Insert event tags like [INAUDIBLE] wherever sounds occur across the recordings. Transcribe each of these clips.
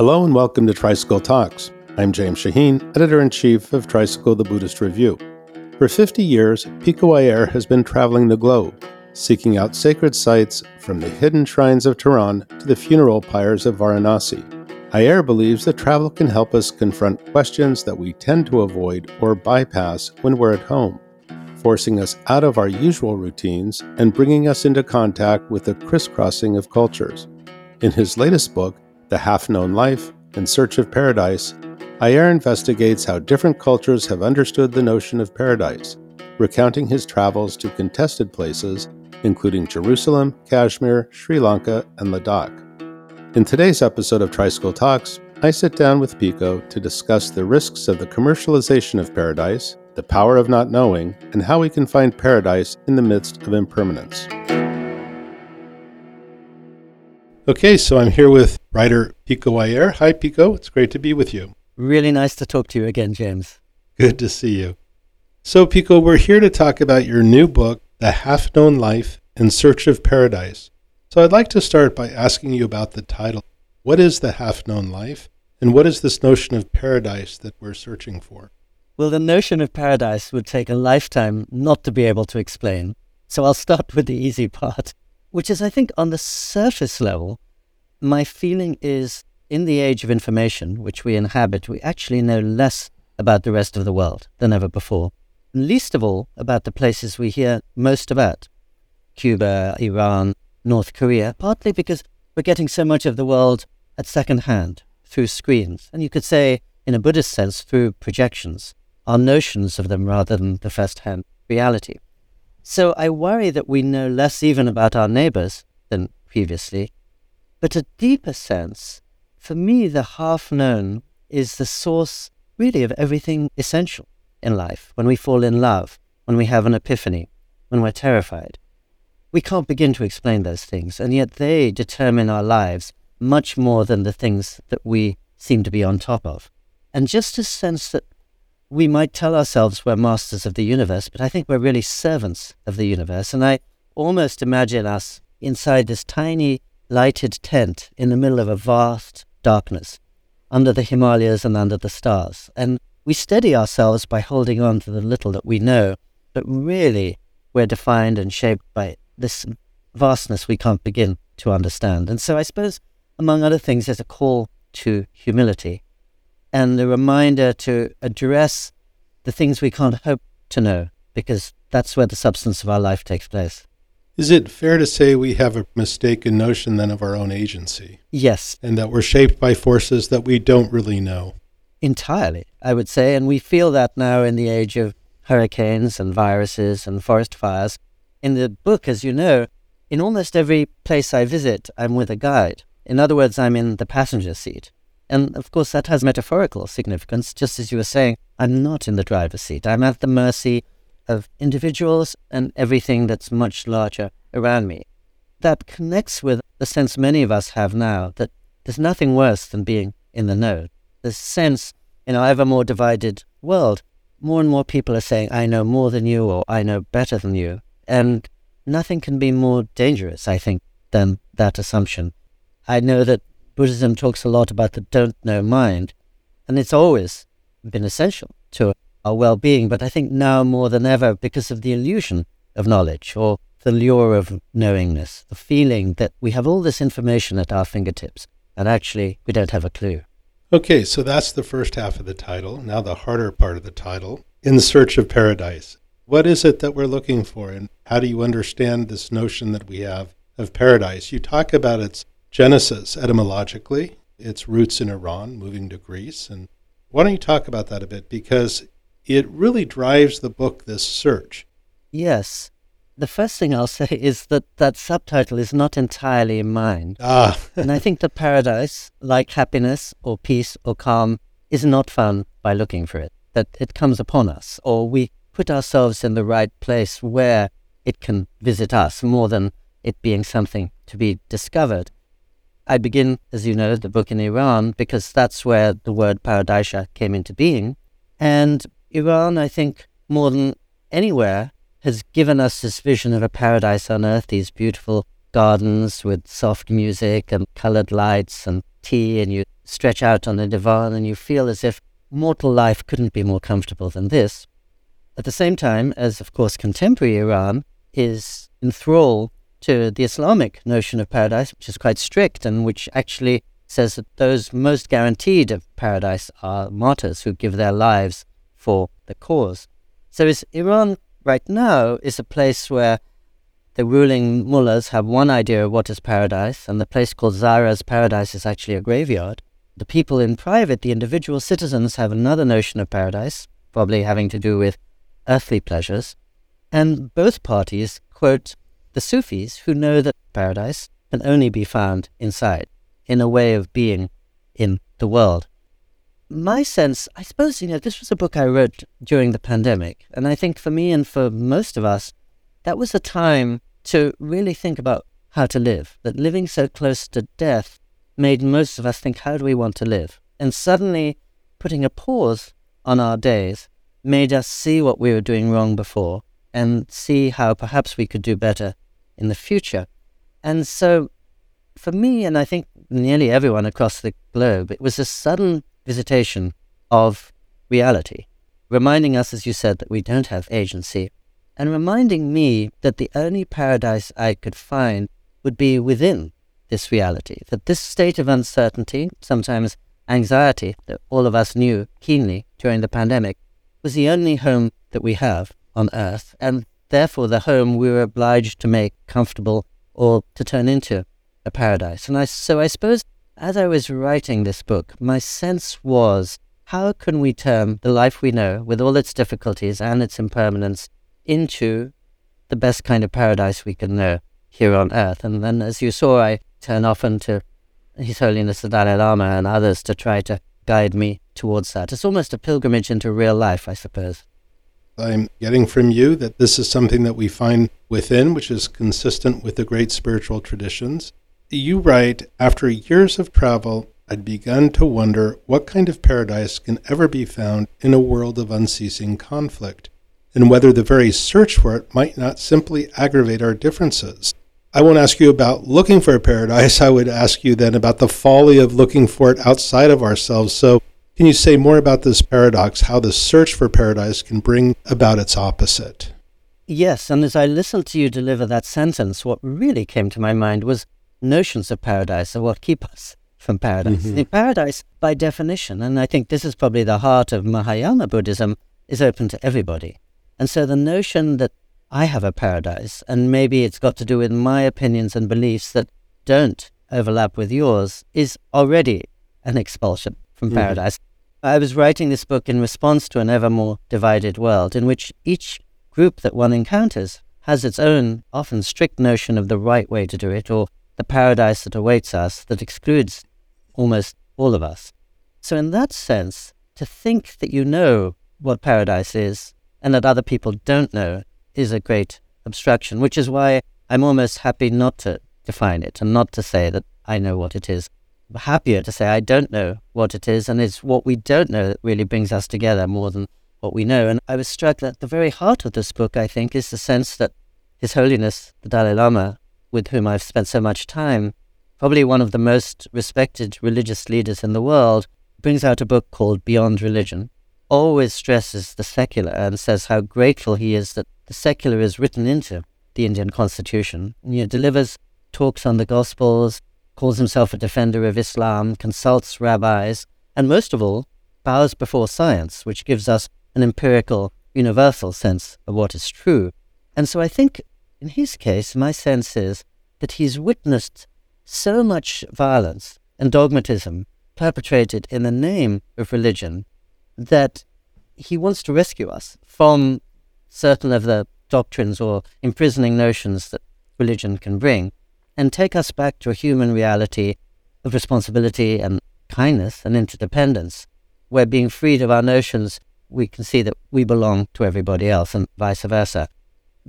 Hello and welcome to Tricycle Talks. I'm James Shaheen, editor in chief of Tricycle the Buddhist Review. For 50 years, Pico Iyer has been traveling the globe, seeking out sacred sites from the hidden shrines of Tehran to the funeral pyres of Varanasi. Iyer believes that travel can help us confront questions that we tend to avoid or bypass when we're at home, forcing us out of our usual routines and bringing us into contact with the crisscrossing of cultures. In his latest book, The Half Known Life In Search of Paradise, Iyer investigates how different cultures have understood the notion of paradise, recounting his travels to contested places, including Jerusalem, Kashmir, Sri Lanka, and Ladakh. In today's episode of Tricycle Talks, I sit down with Pico to discuss the risks of the commercialization of paradise, the power of not knowing, and how we can find paradise in the midst of impermanence. Okay, so I'm here with writer Pico Iyer. Hi, Pico. It's great to be with you. Really nice to talk to you again, James. Good to see you. So, Pico, we're here to talk about your new book, The Half Known Life in Search of Paradise. So, I'd like to start by asking you about the title. What is the half known life, and what is this notion of paradise that we're searching for? Well, the notion of paradise would take a lifetime not to be able to explain. So, I'll start with the easy [LAUGHS] part, which is, I think, on the surface level, my feeling is in the age of information which we inhabit, we actually know less about the rest of the world than ever before. Least of all about the places we hear most about Cuba, Iran, North Korea, partly because we're getting so much of the world at second hand through screens. And you could say, in a Buddhist sense, through projections, our notions of them rather than the first hand reality. So I worry that we know less even about our neighbors than previously. But a deeper sense, for me, the half known is the source, really, of everything essential in life. When we fall in love, when we have an epiphany, when we're terrified. We can't begin to explain those things, and yet they determine our lives much more than the things that we seem to be on top of. And just a sense that we might tell ourselves we're masters of the universe, but I think we're really servants of the universe. And I almost imagine us inside this tiny lighted tent in the middle of a vast darkness, under the Himalayas and under the stars. And we steady ourselves by holding on to the little that we know, but really we're defined and shaped by this vastness we can't begin to understand. And so I suppose, among other things, there's a call to humility and a reminder to address the things we can't hope to know, because that's where the substance of our life takes place. Is it fair to say we have a mistaken notion then of our own agency? Yes. And that we're shaped by forces that we don't really know? Entirely, I would say. And we feel that now in the age of hurricanes and viruses and forest fires. In the book, as you know, in almost every place I visit, I'm with a guide. In other words, I'm in the passenger seat. And of course, that has metaphorical significance. Just as you were saying, I'm not in the driver's seat. I'm at the mercy of individuals and everything that's much larger around me. That connects with the sense many of us have now that there's nothing worse than being in the know. The sense in our ever more divided world, more and more people are saying, I know more than you or I know better than you. And nothing can be more dangerous, I think, than that assumption. I know that Buddhism talks a lot about the don't know mind, and it's always been essential to our well being, but I think now more than ever because of the illusion of knowledge or the lure of knowingness, the feeling that we have all this information at our fingertips and actually we don't have a clue. Okay, so that's the first half of the title. Now, the harder part of the title In Search of Paradise. What is it that we're looking for, and how do you understand this notion that we have of paradise? You talk about its genesis etymologically, its roots in Iran, moving to Greece. And why don't you talk about that a bit? Because it really drives the book, this search. Yes. The first thing I'll [LAUGHS] say is that that subtitle is not entirely in mind. Ah. [LAUGHS] and I think that paradise, like happiness or peace or calm, is not found by looking for it, that it comes upon us, or we put ourselves in the right place where it can visit us more than it being something to be discovered. I begin, as you know, the book in Iran because that's where the word paradisha came into being. And Iran, I think, more than anywhere, has given us this vision of a paradise on earth, these beautiful gardens with soft music and colored lights and tea, and you stretch out on the divan and you feel as if mortal life couldn't be more comfortable than this. At the same time, as of course contemporary Iran is enthralled to the Islamic notion of paradise, which is quite strict and which actually says that those most guaranteed of paradise are martyrs who give their lives for the cause. So is Iran right now is a place where the ruling mullahs have one idea of what is paradise, and the place called Zahra's paradise is actually a graveyard. The people in private, the individual citizens, have another notion of paradise, probably having to do with earthly pleasures. And both parties quote the Sufis who know that paradise can only be found inside, in a way of being in the world. My sense, I suppose, you know, this was a book I wrote during the pandemic. And I think for me and for most of us, that was a time to really think about how to live. That living so close to death made most of us think, how do we want to live? And suddenly, putting a pause on our days made us see what we were doing wrong before and see how perhaps we could do better in the future. And so, for me, and I think nearly everyone across the globe, it was a sudden visitation of reality, reminding us, as you said, that we don't have agency, and reminding me that the only paradise I could find would be within this reality, that this state of uncertainty, sometimes anxiety, that all of us knew keenly during the pandemic, was the only home that we have on earth, and therefore the home we were obliged to make comfortable or to turn into a paradise. And I, so I suppose as I was writing this book, my sense was how can we turn the life we know, with all its difficulties and its impermanence, into the best kind of paradise we can know here on earth? And then, as you saw, I turn often to His Holiness the Dalai Lama and others to try to guide me towards that. It's almost a pilgrimage into real life, I suppose. I'm getting from you that this is something that we find within, which is consistent with the great spiritual traditions. You write, after years of travel, I'd begun to wonder what kind of paradise can ever be found in a world of unceasing conflict, and whether the very search for it might not simply aggravate our differences. I won't ask you about looking for a paradise. [LAUGHS] I would ask you then about the folly of looking for it outside of ourselves. So, can you say more about this paradox, how the search for paradise can bring about its opposite? Yes, and as I listened to you deliver that sentence, what really came to my mind was notions of paradise are what keep us [LAUGHS] from paradise. Mm-hmm. paradise, by definition, and I think this is probably the heart of Mahayana Buddhism, is open to everybody. And so the notion that I have a paradise, and maybe it's got to do with my opinions and beliefs that don't overlap with yours, is already an expulsion from mm-hmm. paradise. I was writing this book in response to an ever more divided world in which each group that one encounters has its own, often strict notion of the right way to do it or the paradise that awaits us that excludes almost all of us. So, in that sense, to think that you know what paradise is and that other people don't know is a great obstruction, which is why I'm almost happy not to define it and not to say that I know what it is I'm happier to say I don't know what it is, and it's what we don't know that really brings us together more than what we know. And I was struck that the very heart of this book, I think, is the sense that His Holiness the Dalai Lama, with whom I've spent so much time, probably one of the most respected religious leaders in the world, brings out a book called Beyond Religion, always stresses the secular and says how grateful he is that the secular is written into the Indian constitution. He delivers talks on the Gospels, calls himself a defender of Islam, consults rabbis, and most of all, bows before science, which gives us an empirical, universal sense of what is true. And so I think, in his case, my sense is that he's witnessed so much violence and dogmatism perpetrated in the name of religion that he wants to rescue us from certain of the doctrines or imprisoning notions that religion can bring and take us back to a human reality of responsibility and kindness and interdependence, where being freed of our notions, we can see that we belong to everybody else and vice versa.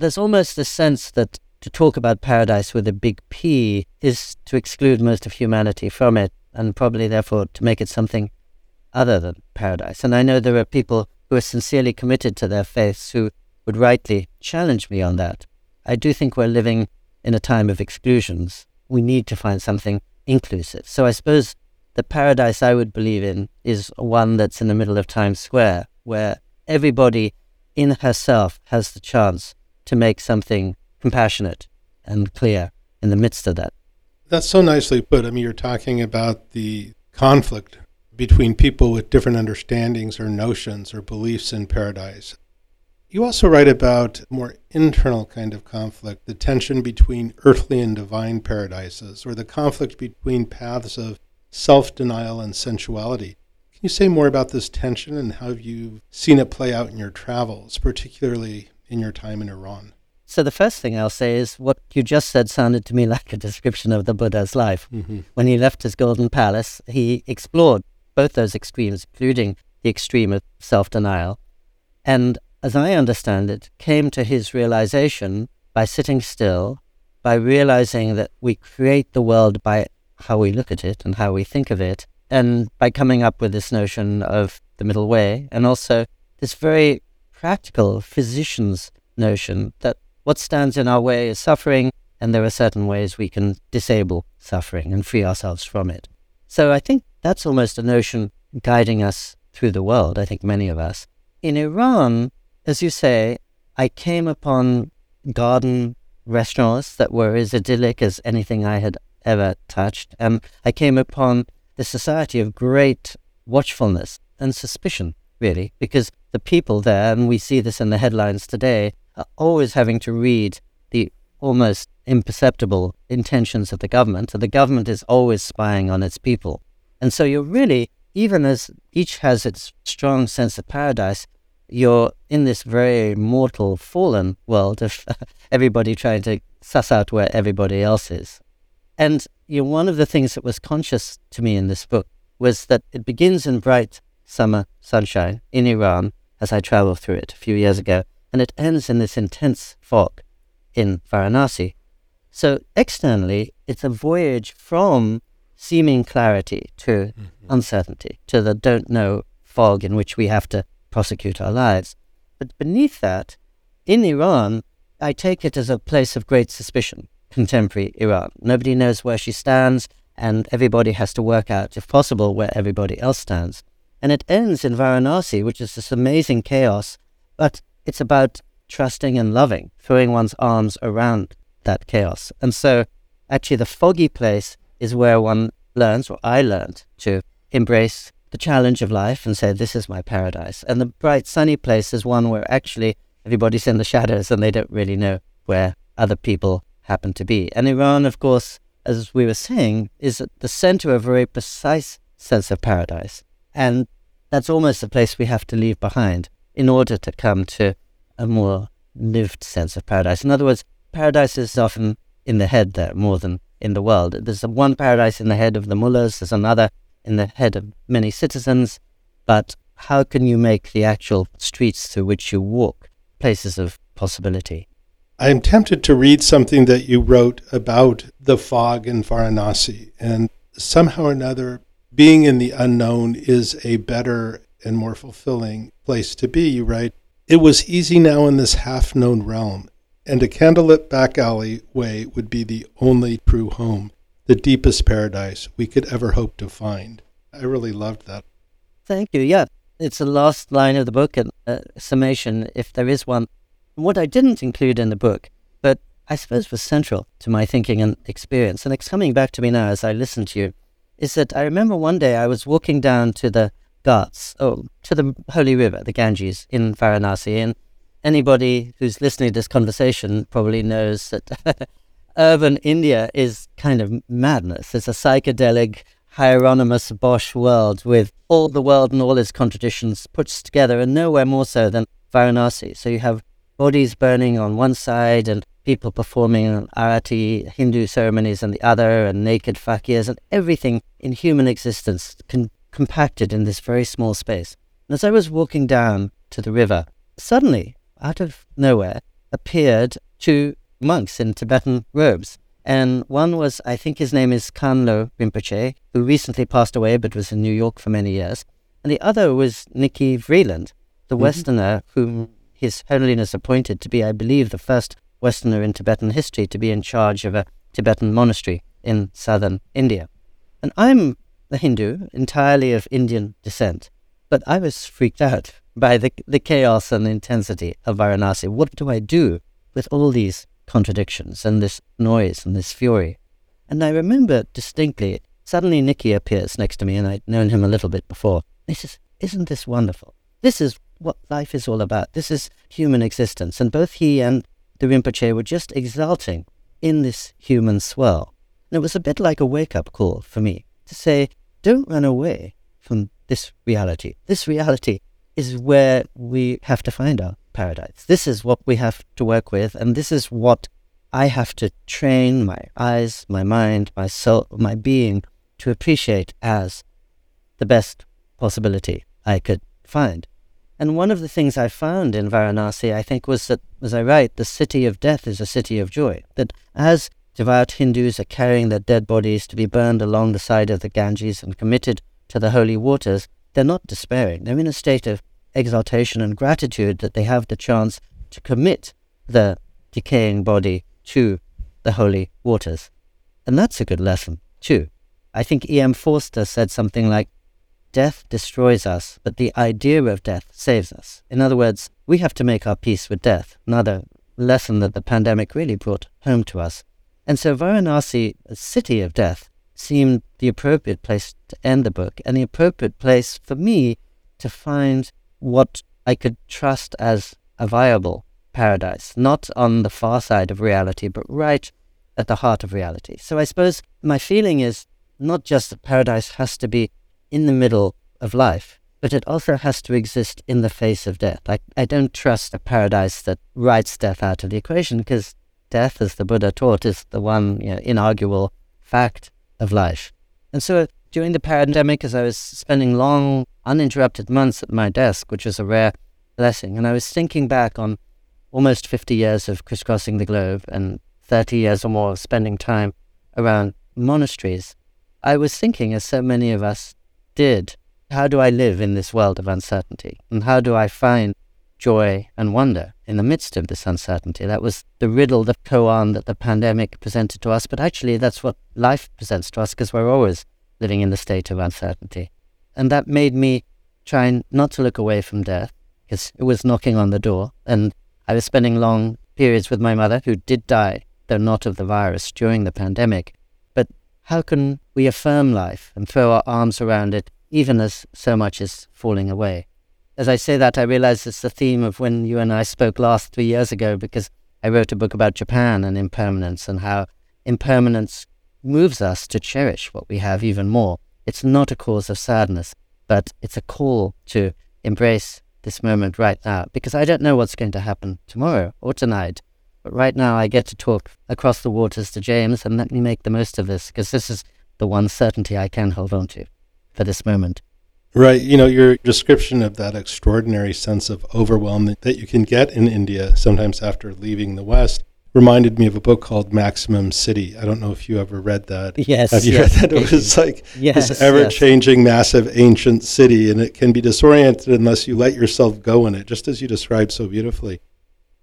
There's almost a sense that to talk about paradise with a big P is to exclude most of humanity from it, and probably therefore to make it something other than paradise. And I know there are people who are sincerely committed to their faiths who would rightly challenge me on that. I do think we're living in a time of exclusions, we need to find something inclusive. So I suppose the paradise I would believe in is one that's in the middle of Times Square, where everybody in herself has the chance to make something compassionate and clear in the midst of that. That's so nicely put. I mean, you're talking about the conflict between people with different understandings or notions or beliefs in paradise. You also write about more internal kind of conflict, the tension between earthly and divine paradises, or the conflict between paths of self denial and sensuality. Can you say more about this tension and how you've seen it play out in your travels, particularly in your time in Iran? So, the first thing I'll say is what you just said sounded to me [LAUGHS] like a description of the Buddha's life. Mm-hmm. When he left his golden palace, he explored both those extremes, including the extreme of self denial. And as I understand it, came to his realization by sitting still, by realizing that we create the world by how we look at it and how we think of it, and by coming up with this notion of the middle way, and also this very practical physician's notion that what stands in our way is suffering, and there are certain ways we can disable suffering and free ourselves from it. So I think that's almost a notion guiding us through the world, I think many of us. In Iran, as you say, I came upon garden restaurants that were as idyllic as anything I had ever touched. And I came upon the society of great watchfulness and suspicion, really, because the people there, and we see this in the headlines today, are always having to read the almost imperceptible intentions of the government, and the government is always spying on its people. And so you're really, even as each has its strong sense of paradise, you're in this very mortal, fallen world of [LAUGHS] everybody trying to suss out where everybody else is. And you know, one of the things that was conscious to me in this book was that it begins in bright summer sunshine in Iran as I traveled through it a few years ago, and it ends in this intense fog in Varanasi. So externally, it's a voyage from seeming clarity to mm-hmm. uncertainty, to the don't know fog in which we have to prosecute our lives. But beneath that, in Iran, I take it as a place of great suspicion, contemporary Iran. Nobody knows where she stands, and everybody has to work out, if possible, where everybody else stands. And it ends in Varanasi, which is this amazing chaos, but it's about trusting and loving, throwing one's arms around that chaos. And so, actually, the foggy place is where one learns, or I learned, to embrace the challenge of life and say, This is my paradise. And the bright, sunny place is one where actually everybody's in the shadows and they don't really know where other people happen to be. And Iran, of course, as we were saying, is at the center of a very precise sense of paradise. And that's almost the place we have to leave behind in order to come to a more lived sense of paradise. In other words, paradise is often in the head there more than in the world. There's one paradise in the head of the mullahs, there's another in the head of many citizens, but how can you make the actual streets through which you walk places of possibility? I'm tempted to read something that you wrote about the fog in Varanasi, and somehow or another, being in the unknown is a better and more fulfilling place to be. You write, It was easy now in this half known realm, and a candlelit back alley way would be the only true home the deepest paradise we could ever hope to find. I really loved that. Thank you. Yeah, it's the last line of the book and uh, summation, if there is one. What I didn't include in the book, but I suppose was central to my thinking and experience, and it's coming back to me now as I listen to you, is that I remember one day I was walking down to the Ghats, oh, to the holy river, the Ganges, in Varanasi, and anybody who's listening to this conversation probably knows that [LAUGHS] urban India is kind of madness. It's a psychedelic, Hieronymus Bosch world with all the world and all its contradictions put together, and nowhere more so than Varanasi. So you have bodies burning on one side and people performing arati, Hindu ceremonies and the other, and naked fakirs, and everything in human existence con- compacted in this very small space. And as I was walking down to the river, suddenly, out of nowhere, appeared two monks in Tibetan robes. And one was, I think his name is Khyongla Rinpoche, who recently passed away but was in New York for many years. And the other was Nicky Vreeland, the mm-hmm. Westerner whom His Holiness appointed to be, I believe, the first Westerner in Tibetan history to be in charge of a Tibetan monastery in southern India. And I'm a Hindu, entirely of Indian descent, but I was freaked out by the, the chaos and the intensity of Varanasi. What do I do with all these contradictions and this noise and this fury? And I remember distinctly, suddenly Nicky appears next to me, and I'd known him a little bit before. He says, Isn't this wonderful? This is what life is all about. This is human existence. And both he and the Rinpoche were just exulting in this human swirl. And it was a bit like a wake up call for me to say, don't run away from this reality. This reality is where we have to find our paradise. This is what we have to work with, and this is what I have to train my eyes, my mind, my soul, my being to appreciate as the best possibility I could find. And one of the things I found in Varanasi, I think, was that, as I write, the city of death is a city of joy. That as devout Hindus are carrying their dead bodies to be burned along the side of the Ganges and committed to the holy waters, they're not despairing. They're in a state of exaltation and gratitude that they have the chance to commit the decaying body to the holy waters. And that's a good lesson, too. I think E.M. Forster said something like, Death destroys us, but the idea of death saves us. In other words, we have to make our peace with death, another lesson that the pandemic really brought home to us. And so Varanasi, a city of death, seemed the appropriate place to end the book and the appropriate place for me to find what I could trust as a viable paradise, not on the far side of reality, but right at the heart of reality. So I suppose my feeling is not just that paradise has to be in the middle of life, but it also has to exist in the face of death. I, I don't trust a paradise that writes death out of the equation because death, as the Buddha taught, is the one you know, inarguable fact of life. And so during the pandemic, as I was spending long, uninterrupted months at my desk, which was a rare blessing, and I was thinking back on almost 50 years of crisscrossing the globe and 30 years or more of spending time around monasteries, I was thinking, as so many of us did, how do I live in this world of uncertainty? And how do I find joy and wonder in the midst of this uncertainty? That was the riddle, the koan that the pandemic presented to us, but actually that's what life presents to us because we're always living in the state of uncertainty. And that made me try not to look away from death because it was knocking on the door. And I was spending long periods with my mother, who did die, though not of the virus, during the pandemic. How can we affirm life and throw our arms around it even as so much is falling away? As I say that, I realize it's the theme of when you and I spoke last three years ago because I wrote a book about Japan and impermanence and how impermanence moves us to cherish what we have even more. It's not a cause of sadness, but it's a call to embrace this moment right now because I don't know what's going to happen tomorrow or tonight. But right now, I get to talk across the waters to James and let me make the most of this because this is the one certainty I can hold on to for this moment. Right. You know, your description of that extraordinary sense of overwhelm that you can get in India sometimes after leaving the West reminded me of a book called Maximum City. I don't know if you ever read that. Yes. Have you yes, read that? It was [LAUGHS] like yes, this ever changing, yes. massive, ancient city, and it can be disoriented unless you let yourself go in it, just as you described so beautifully.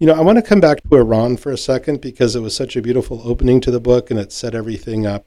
You know, I want to come back to Iran for a second because it was such a beautiful opening to the book and it set everything up.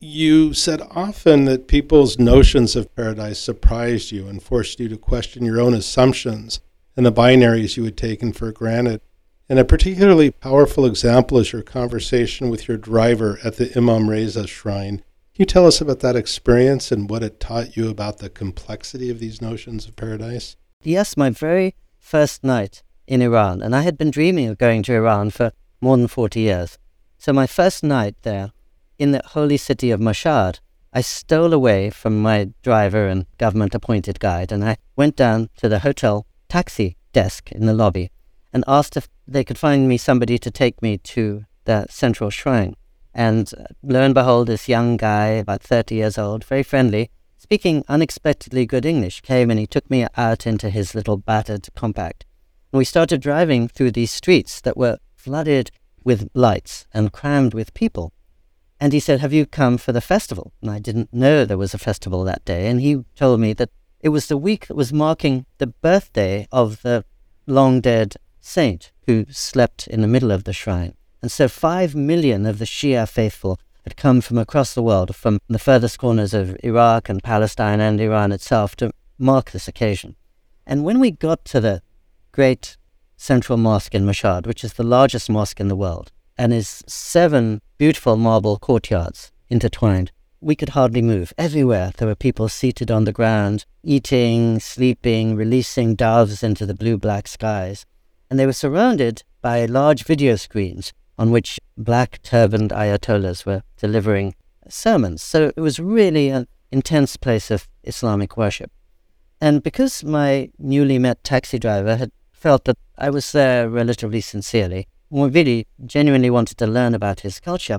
You said often that people's notions of paradise surprised you and forced you to question your own assumptions and the binaries you had taken for granted. And a particularly powerful example is your conversation with your driver at the Imam Reza shrine. Can you tell us about that experience and what it taught you about the complexity of these notions of paradise? Yes, my very first night in Iran, and I had been dreaming of going to Iran for more than 40 years. So, my first night there, in the holy city of Mashhad, I stole away from my driver and government appointed guide and I went down to the hotel taxi desk in the lobby and asked if they could find me somebody to take me to the central shrine. And uh, lo and behold, this young guy, about 30 years old, very friendly, speaking unexpectedly good English, came and he took me out into his little battered compact. And we started driving through these streets that were flooded with lights and crammed with people. And he said, Have you come for the festival? And I didn't know there was a festival that day. And he told me that it was the week that was marking the birthday of the long dead saint who slept in the middle of the shrine. And so five million of the Shia faithful had come from across the world, from the furthest corners of Iraq and Palestine and Iran itself, to mark this occasion. And when we got to the great central mosque in Mashhad, which is the largest mosque in the world, and is seven beautiful marble courtyards intertwined, we could hardly move. Everywhere there were people seated on the ground, eating, sleeping, releasing doves into the blue black skies. And they were surrounded by large video screens on which black turbaned ayatollahs were delivering sermons. So it was really an intense place of Islamic worship. And because my newly met taxi driver had felt that I was there relatively sincerely, and really genuinely wanted to learn about his culture,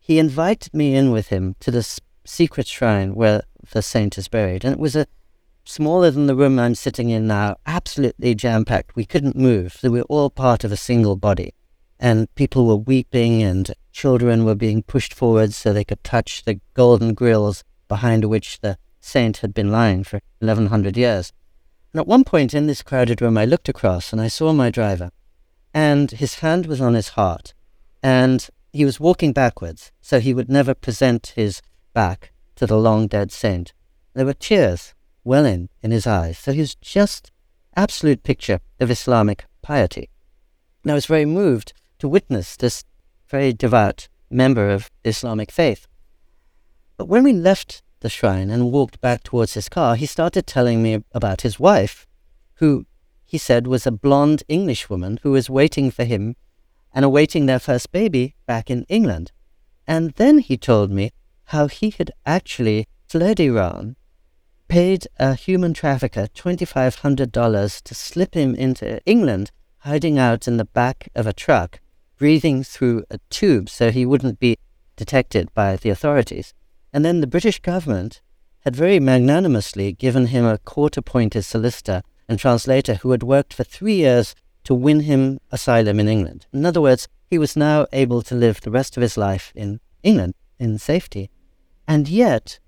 he invited me in with him to this secret shrine where the saint is buried. And it was a smaller than the room I'm sitting in now, absolutely jam packed. We couldn't move. We were all part of a single body. And people were weeping, and children were being pushed forward so they could touch the golden grills behind which the saint had been lying for 1100 years. And at one point in this crowded room, I looked across and I saw my driver, and his hand was on his heart, and he was walking backwards, so he would never present his back to the long dead saint. There were tears welling in his eyes, so he was just absolute picture of Islamic piety. And I was very moved to witness this very devout member of Islamic faith. But when we left the shrine and walked back towards his car, he started telling me about his wife, who he said was a blonde English woman who was waiting for him and awaiting their first baby back in England. And then he told me how he had actually fled Iran, paid a human trafficker $2,500 to slip him into England, hiding out in the back of a truck, breathing through a tube so he wouldn't be detected by the authorities. And then the British government had very magnanimously given him a court appointed solicitor and translator who had worked for three years to win him asylum in England. In other words, he was now able to live the rest of his life in England in safety. And yet,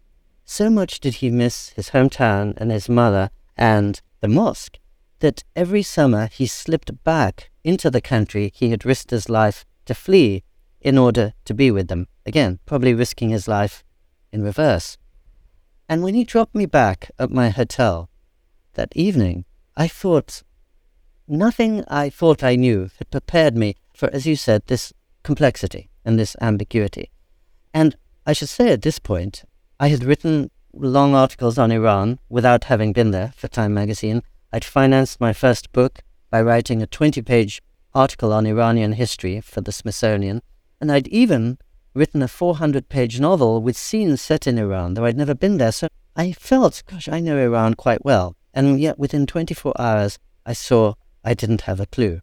so much did he miss his hometown and his mother and the mosque that every summer he slipped back into the country he had risked his life to flee in order to be with them. Again, probably risking his life in reverse. And when he dropped me back at my hotel that evening, I thought nothing I thought I knew had prepared me for, as you said, this complexity and this ambiguity. And I should say at this point, I had written long articles on Iran without having been there for Time magazine. I'd financed my first book by writing a 20 page article on Iranian history for the Smithsonian, and I'd even written a 400 page novel with scenes set in Iran, though I'd never been there. So I felt, gosh, I know Iran quite well. And yet within 24 hours, I saw I didn't have a clue.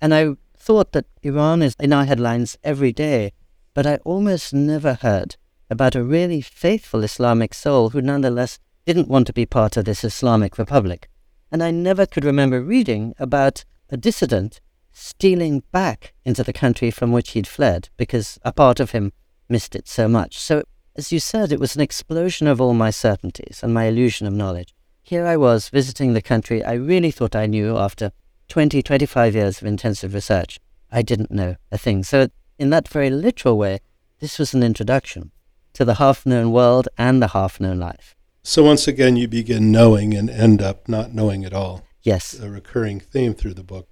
And I thought that Iran is in our headlines every day, but I almost never heard about a really faithful Islamic soul who nonetheless didn't want to be part of this Islamic Republic. And I never could remember reading about a dissident stealing back into the country from which he'd fled because a part of him missed it so much. So, as you said, it was an explosion of all my certainties and my illusion of knowledge. Here I was visiting the country I really thought I knew after 20, 25 years of intensive research. I didn't know a thing. So, in that very literal way, this was an introduction to the half known world and the half known life. So once again, you begin knowing and end up not knowing at all. Yes. A recurring theme through the book.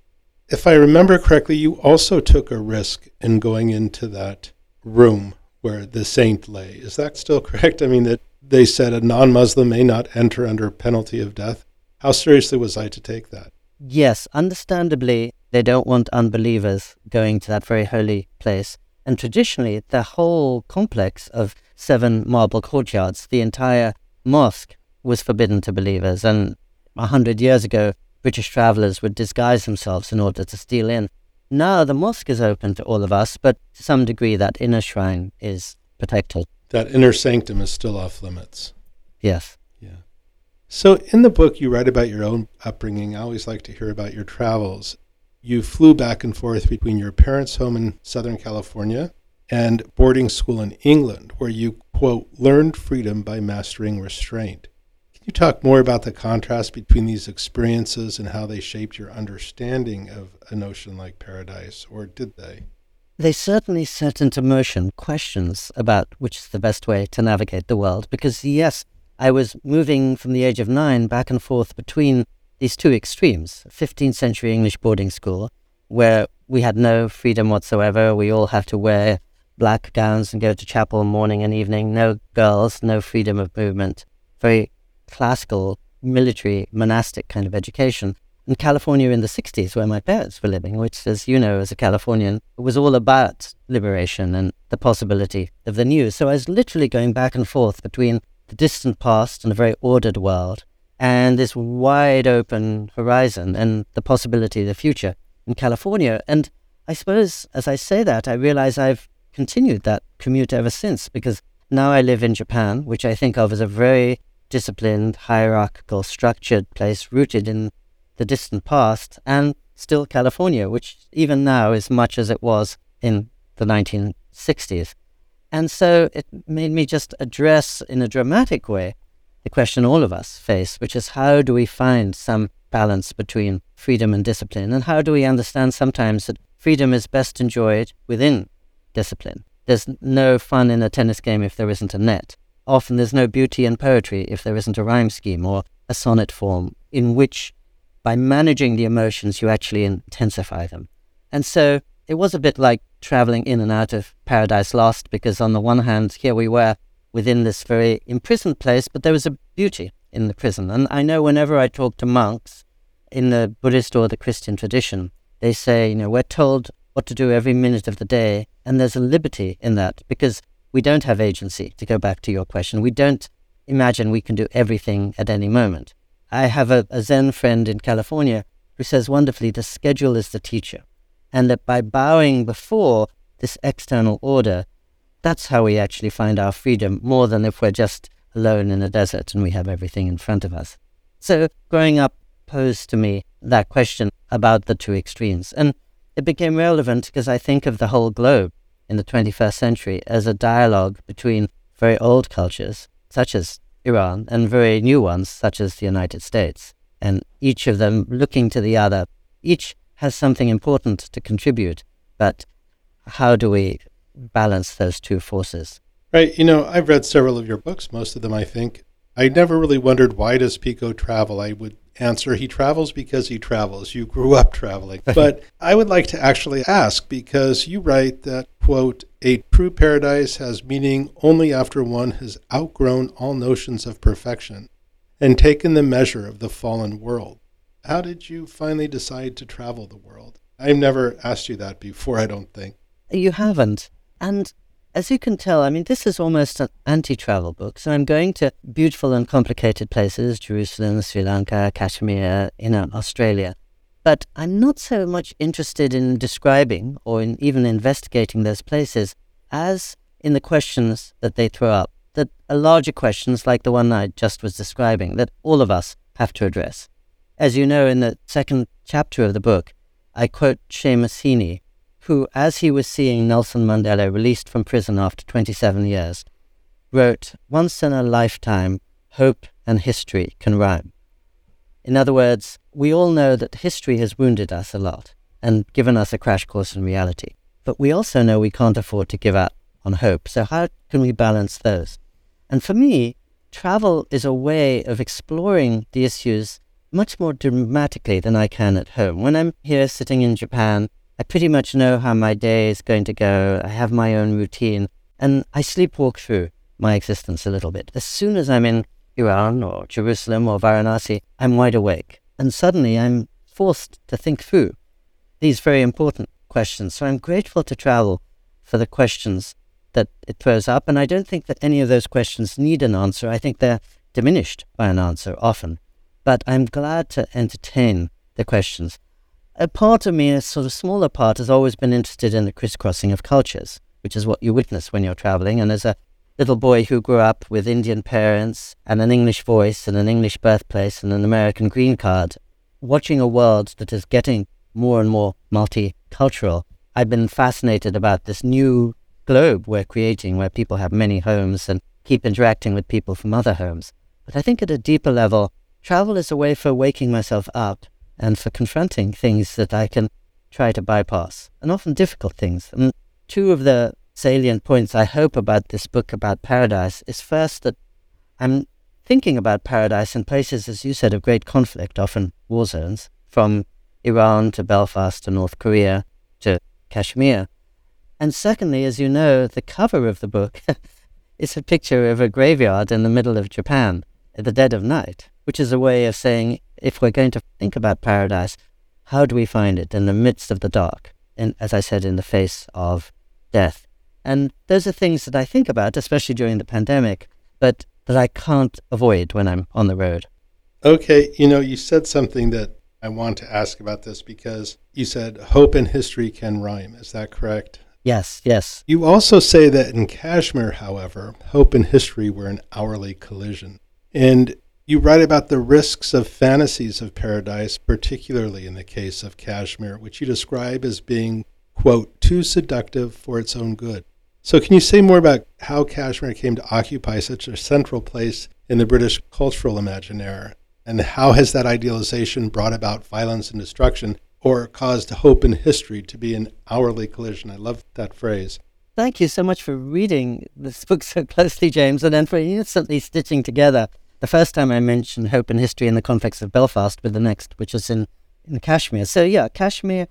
If I remember correctly, you also took a risk in going into that room where the saint lay. Is that still correct? I mean, that they said a non Muslim may not enter under penalty of death. How seriously was I to take that? Yes, understandably, they don't want unbelievers going to that very holy place. And traditionally, the whole complex of seven marble courtyards, the entire mosque was forbidden to believers. And a hundred years ago, British travellers would disguise themselves in order to steal in. Now the mosque is open to all of us, but to some degree that inner shrine is protected. That inner sanctum is still off limits. Yes. Yeah. So in the book, you write about your own upbringing. I always like to hear about your travels you flew back and forth between your parents' home in Southern California and boarding school in England, where you, quote, learned freedom by mastering restraint. You talk more about the contrast between these experiences and how they shaped your understanding of a notion like paradise, or did they? they certainly set into motion questions about which is the best way to navigate the world. Because, yes, I was moving from the age of nine back and forth between these two extremes 15th century English boarding school, where we had no freedom whatsoever. We all have to wear black gowns and go to chapel morning and evening. No girls, no freedom of movement. Very classical, military, monastic kind of education in California in the 60s, where my parents were living, which, as you know, as a Californian, was all about liberation and the possibility of the new. So I was literally going back and forth between the distant past and a very ordered world and this wide open horizon and the possibility of the future in California. And I suppose as I say that, I realize I've continued that commute ever since because now I live in Japan, which I think of as a very disciplined, hierarchical, structured place rooted in the distant past, and still California, which even now is much as it was in the 1960s. And so it made me just address in a dramatic way the question all of us face, which is how do we find some balance between freedom and discipline? And how do we understand sometimes that freedom is best enjoyed within discipline? There's no fun in a tennis game if there isn't a net. Often there's no beauty in poetry if there isn't a rhyme scheme or a sonnet form in which by managing the emotions, you actually intensify them. And so it was a bit like traveling in and out of Paradise Lost, because on the one hand, here we were within this very imprisoned place, but there was a beauty in the prison. And I know whenever I talk to monks in the Buddhist or the Christian tradition, they say, you know, we're told what to do every minute of the day, and there's a liberty in that because we don't have agency, to go back to your question. We don't imagine we can do everything at any moment. I have a, a Zen friend in California who says wonderfully the schedule is the teacher. And that by bowing before this external order, that's how we actually find our freedom more than if we're just alone in a desert and we have everything in front of us. So growing up posed to me that question about the two extremes. And it became relevant because I think of the whole globe in the 21st century as a dialogue between very old cultures, such as Iran and very new ones, such as the United States, and each of them looking to the other. Each has something important to contribute, but how do we balance those two forces? Right. You know, I've read several of your books, most of them, I think. I never really wondered why does Pico travel? I would answer he travels because he travels. You grew up traveling. [LAUGHS] but I would like to actually ask because you write that, quote, a true paradise has meaning only after one has outgrown all notions of perfection and taken the measure of the fallen world. How did you finally decide to travel the world? I've never asked you that before, I don't think. You haven't. And as you can tell, I mean, this is almost an anti travel book. So I'm going to beautiful and complicated places Jerusalem, Sri Lanka, Kashmir, you know, Australia. But I'm not so much interested in describing or in even investigating those places as in the questions that they throw up, that are larger questions like the one I just was describing, that all of us have to address. As you know, in the second chapter of the book, I quote Seamus Heaney, who, as he was seeing Nelson Mandela released from prison after 27 years, wrote, Once in a lifetime, hope and history can rhyme. In other words, we all know that history has wounded us a lot and given us a crash course in reality. But we also know we can't afford to give up on hope. So, how can we balance those? And for me, travel is a way of exploring the issues much more dramatically than I can at home. When I'm here sitting in Japan, I pretty much know how my day is going to go. I have my own routine, and I sleepwalk through my existence a little bit. As soon as I'm in Iran or Jerusalem or Varanasi, I'm wide awake. And suddenly I'm forced to think through these very important questions. So I'm grateful to travel for the questions that it throws up. And I don't think that any of those questions need an answer. I think they're diminished by an answer often. But I'm glad to entertain the questions a part of me, a sort of smaller part, has always been interested in the crisscrossing of cultures, which is what you witness when you're traveling. And as a little boy who grew up with Indian parents and an English voice and an English birthplace and an American green card, watching a world that is getting more and more multicultural, I've been fascinated about this new globe we're creating where people have many homes and keep interacting with people from other homes. But I think at a deeper level, travel is a way for waking myself up and for confronting things that I can try to bypass, and often difficult things. And two of the salient points I hope about this book about paradise is first that I'm thinking about paradise in places, as you said, of great conflict, often war zones, from Iran to Belfast to North Korea to Kashmir. And secondly, as you know, the cover of the book [LAUGHS] is a picture of a graveyard in the middle of Japan at the dead of night, which is a way of saying if we're going to think about paradise, how do we find it in the midst of the dark? And as I said, in the face of death. And those are things that I think about, especially during the pandemic, but that I can't avoid when I'm on the road. Okay, you know, you said something that I want to ask about this because you said hope and history can rhyme. Is that correct? Yes, yes. You also say that in Kashmir, however, hope and history were an hourly collision. And you write about the risks of fantasies of paradise, particularly in the case of Kashmir, which you describe as being, quote, too seductive for its own good. So, can you say more about how Kashmir came to occupy such a central place in the British cultural imaginaire? And how has that idealization brought about violence and destruction or caused hope in history to be an hourly collision? I love that phrase. Thank you so much for reading this book so closely, James, and then for instantly stitching together the first time I mentioned hope in history in the context of Belfast with the next, which is in, in Kashmir. So, yeah, Kashmir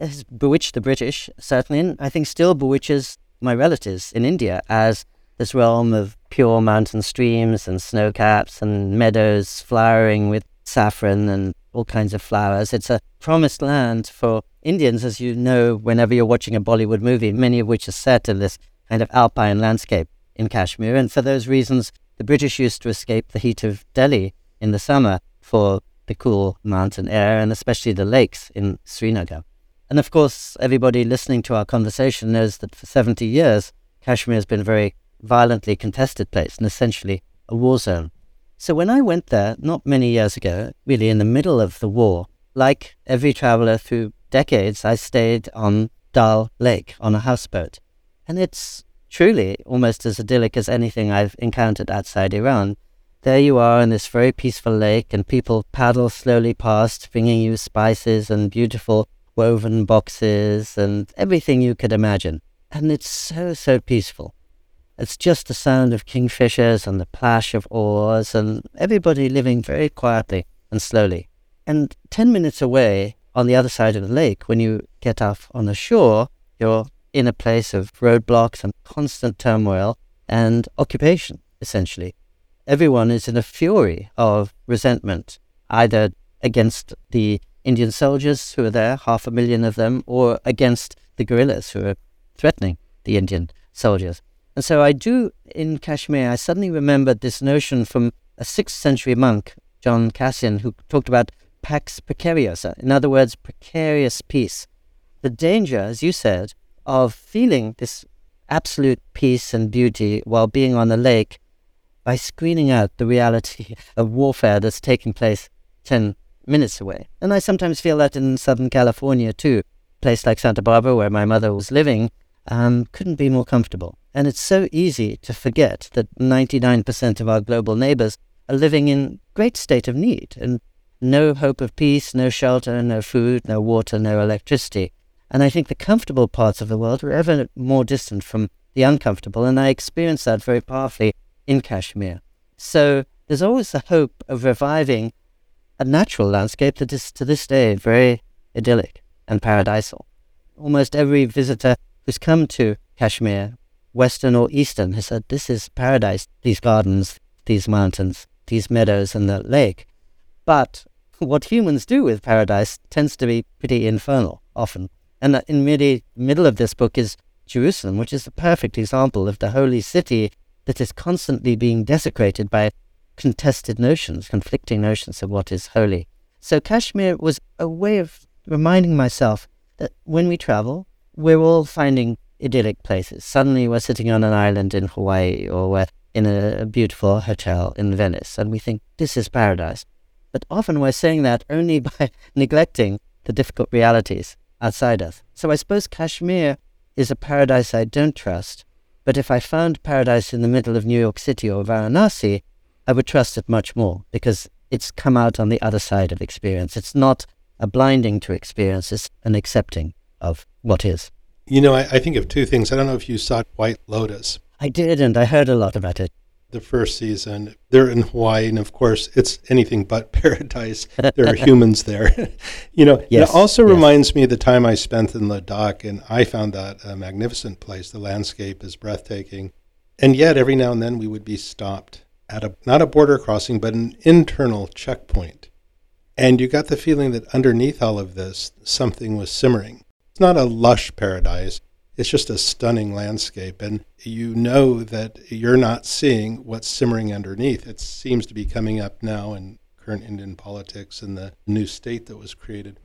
has bewitched the British, certainly, and I think still bewitches my relatives in India as this realm of pure mountain streams and snow caps and meadows flowering with saffron and all kinds of flowers. It's a promised land for Indians, as you know, whenever you're watching a Bollywood movie, many of which are set in this kind of alpine landscape in Kashmir. And for those reasons, the British used to escape the heat of Delhi in the summer for the cool mountain air and especially the lakes in Srinagar. And of course, everybody listening to our conversation knows that for 70 years, Kashmir has been a very violently contested place and essentially a war zone. So when I went there, not many years ago, really in the middle of the war, like every traveler through decades, I stayed on Dal Lake on a houseboat. And it's truly almost as idyllic as anything I've encountered outside Iran. There you are in this very peaceful lake, and people paddle slowly past, bringing you spices and beautiful woven boxes and everything you could imagine. And it's so, so peaceful. It's just the sound of kingfishers and the plash of oars and everybody living very quietly and slowly. And 10 minutes away on the other side of the lake, when you get off on the shore, you're in a place of roadblocks and constant turmoil and occupation, essentially. Everyone is in a fury of resentment, either against the Indian soldiers who are there, half a million of them, or against the guerrillas who are threatening the Indian soldiers. And so I do in Kashmir, I suddenly remembered this notion from a sixth century monk, John Cassian, who talked about pax precariosa, uh, in other words, precarious peace. The danger, as you said, of feeling this absolute peace and beauty while being on the lake by screening out the reality [LAUGHS] of warfare that's taking place 10 minutes away. And I sometimes feel that in Southern California too. A place like Santa Barbara, where my mother was living, um, couldn't be more comfortable. And it's so easy to forget that 99% of our global neighbors are living in great state of need and no hope of peace, no shelter, no food, no water, no electricity. And I think the comfortable parts of the world are ever more distant from the uncomfortable, and I experienced that very powerfully in Kashmir. So there's always the hope of reviving a natural landscape that is to this day very idyllic and paradisal. Almost every visitor who's come to Kashmir, Western or Eastern, has said, This is paradise, these gardens, these mountains, these meadows, and the lake. But [LAUGHS] what humans do with paradise tends to be pretty infernal often. And in the middle of this book is Jerusalem, which is the perfect example of the holy city that is constantly being desecrated by contested notions, conflicting notions of what is holy. So Kashmir was a way of reminding myself that when we travel, we're all finding idyllic places. Suddenly we're sitting on an island in Hawaii or we're in a beautiful hotel in Venice and we think this is paradise. But often we're saying that only [LAUGHS] by neglecting the difficult realities outside us. So I suppose Kashmir is a paradise I don't trust. But if I found paradise in the middle of New York City or Varanasi, I would trust it much more because it's come out on the other side of experience. It's not a blinding to experience, it's an accepting of what is. You know, I, I think of two things. I don't know if you saw White Lotus. I did, and I heard a lot about it. The first season, they're in Hawaii, and of course, it's anything but [LAUGHS] paradise. There are humans there. [LAUGHS] you know, Yes, it also yes. reminds me of the time I spent in Ladakh, and I found that a magnificent place. The landscape is breathtaking. And yet, every now and then, we would be stopped at a not a border crossing, but an internal checkpoint. And you got the feeling that underneath all of this, something was simmering. It's not a lush paradise, it's just a stunning landscape. And you know that you're not seeing what's simmering underneath. It seems to be coming up now in current Indian politics and the new state that was created.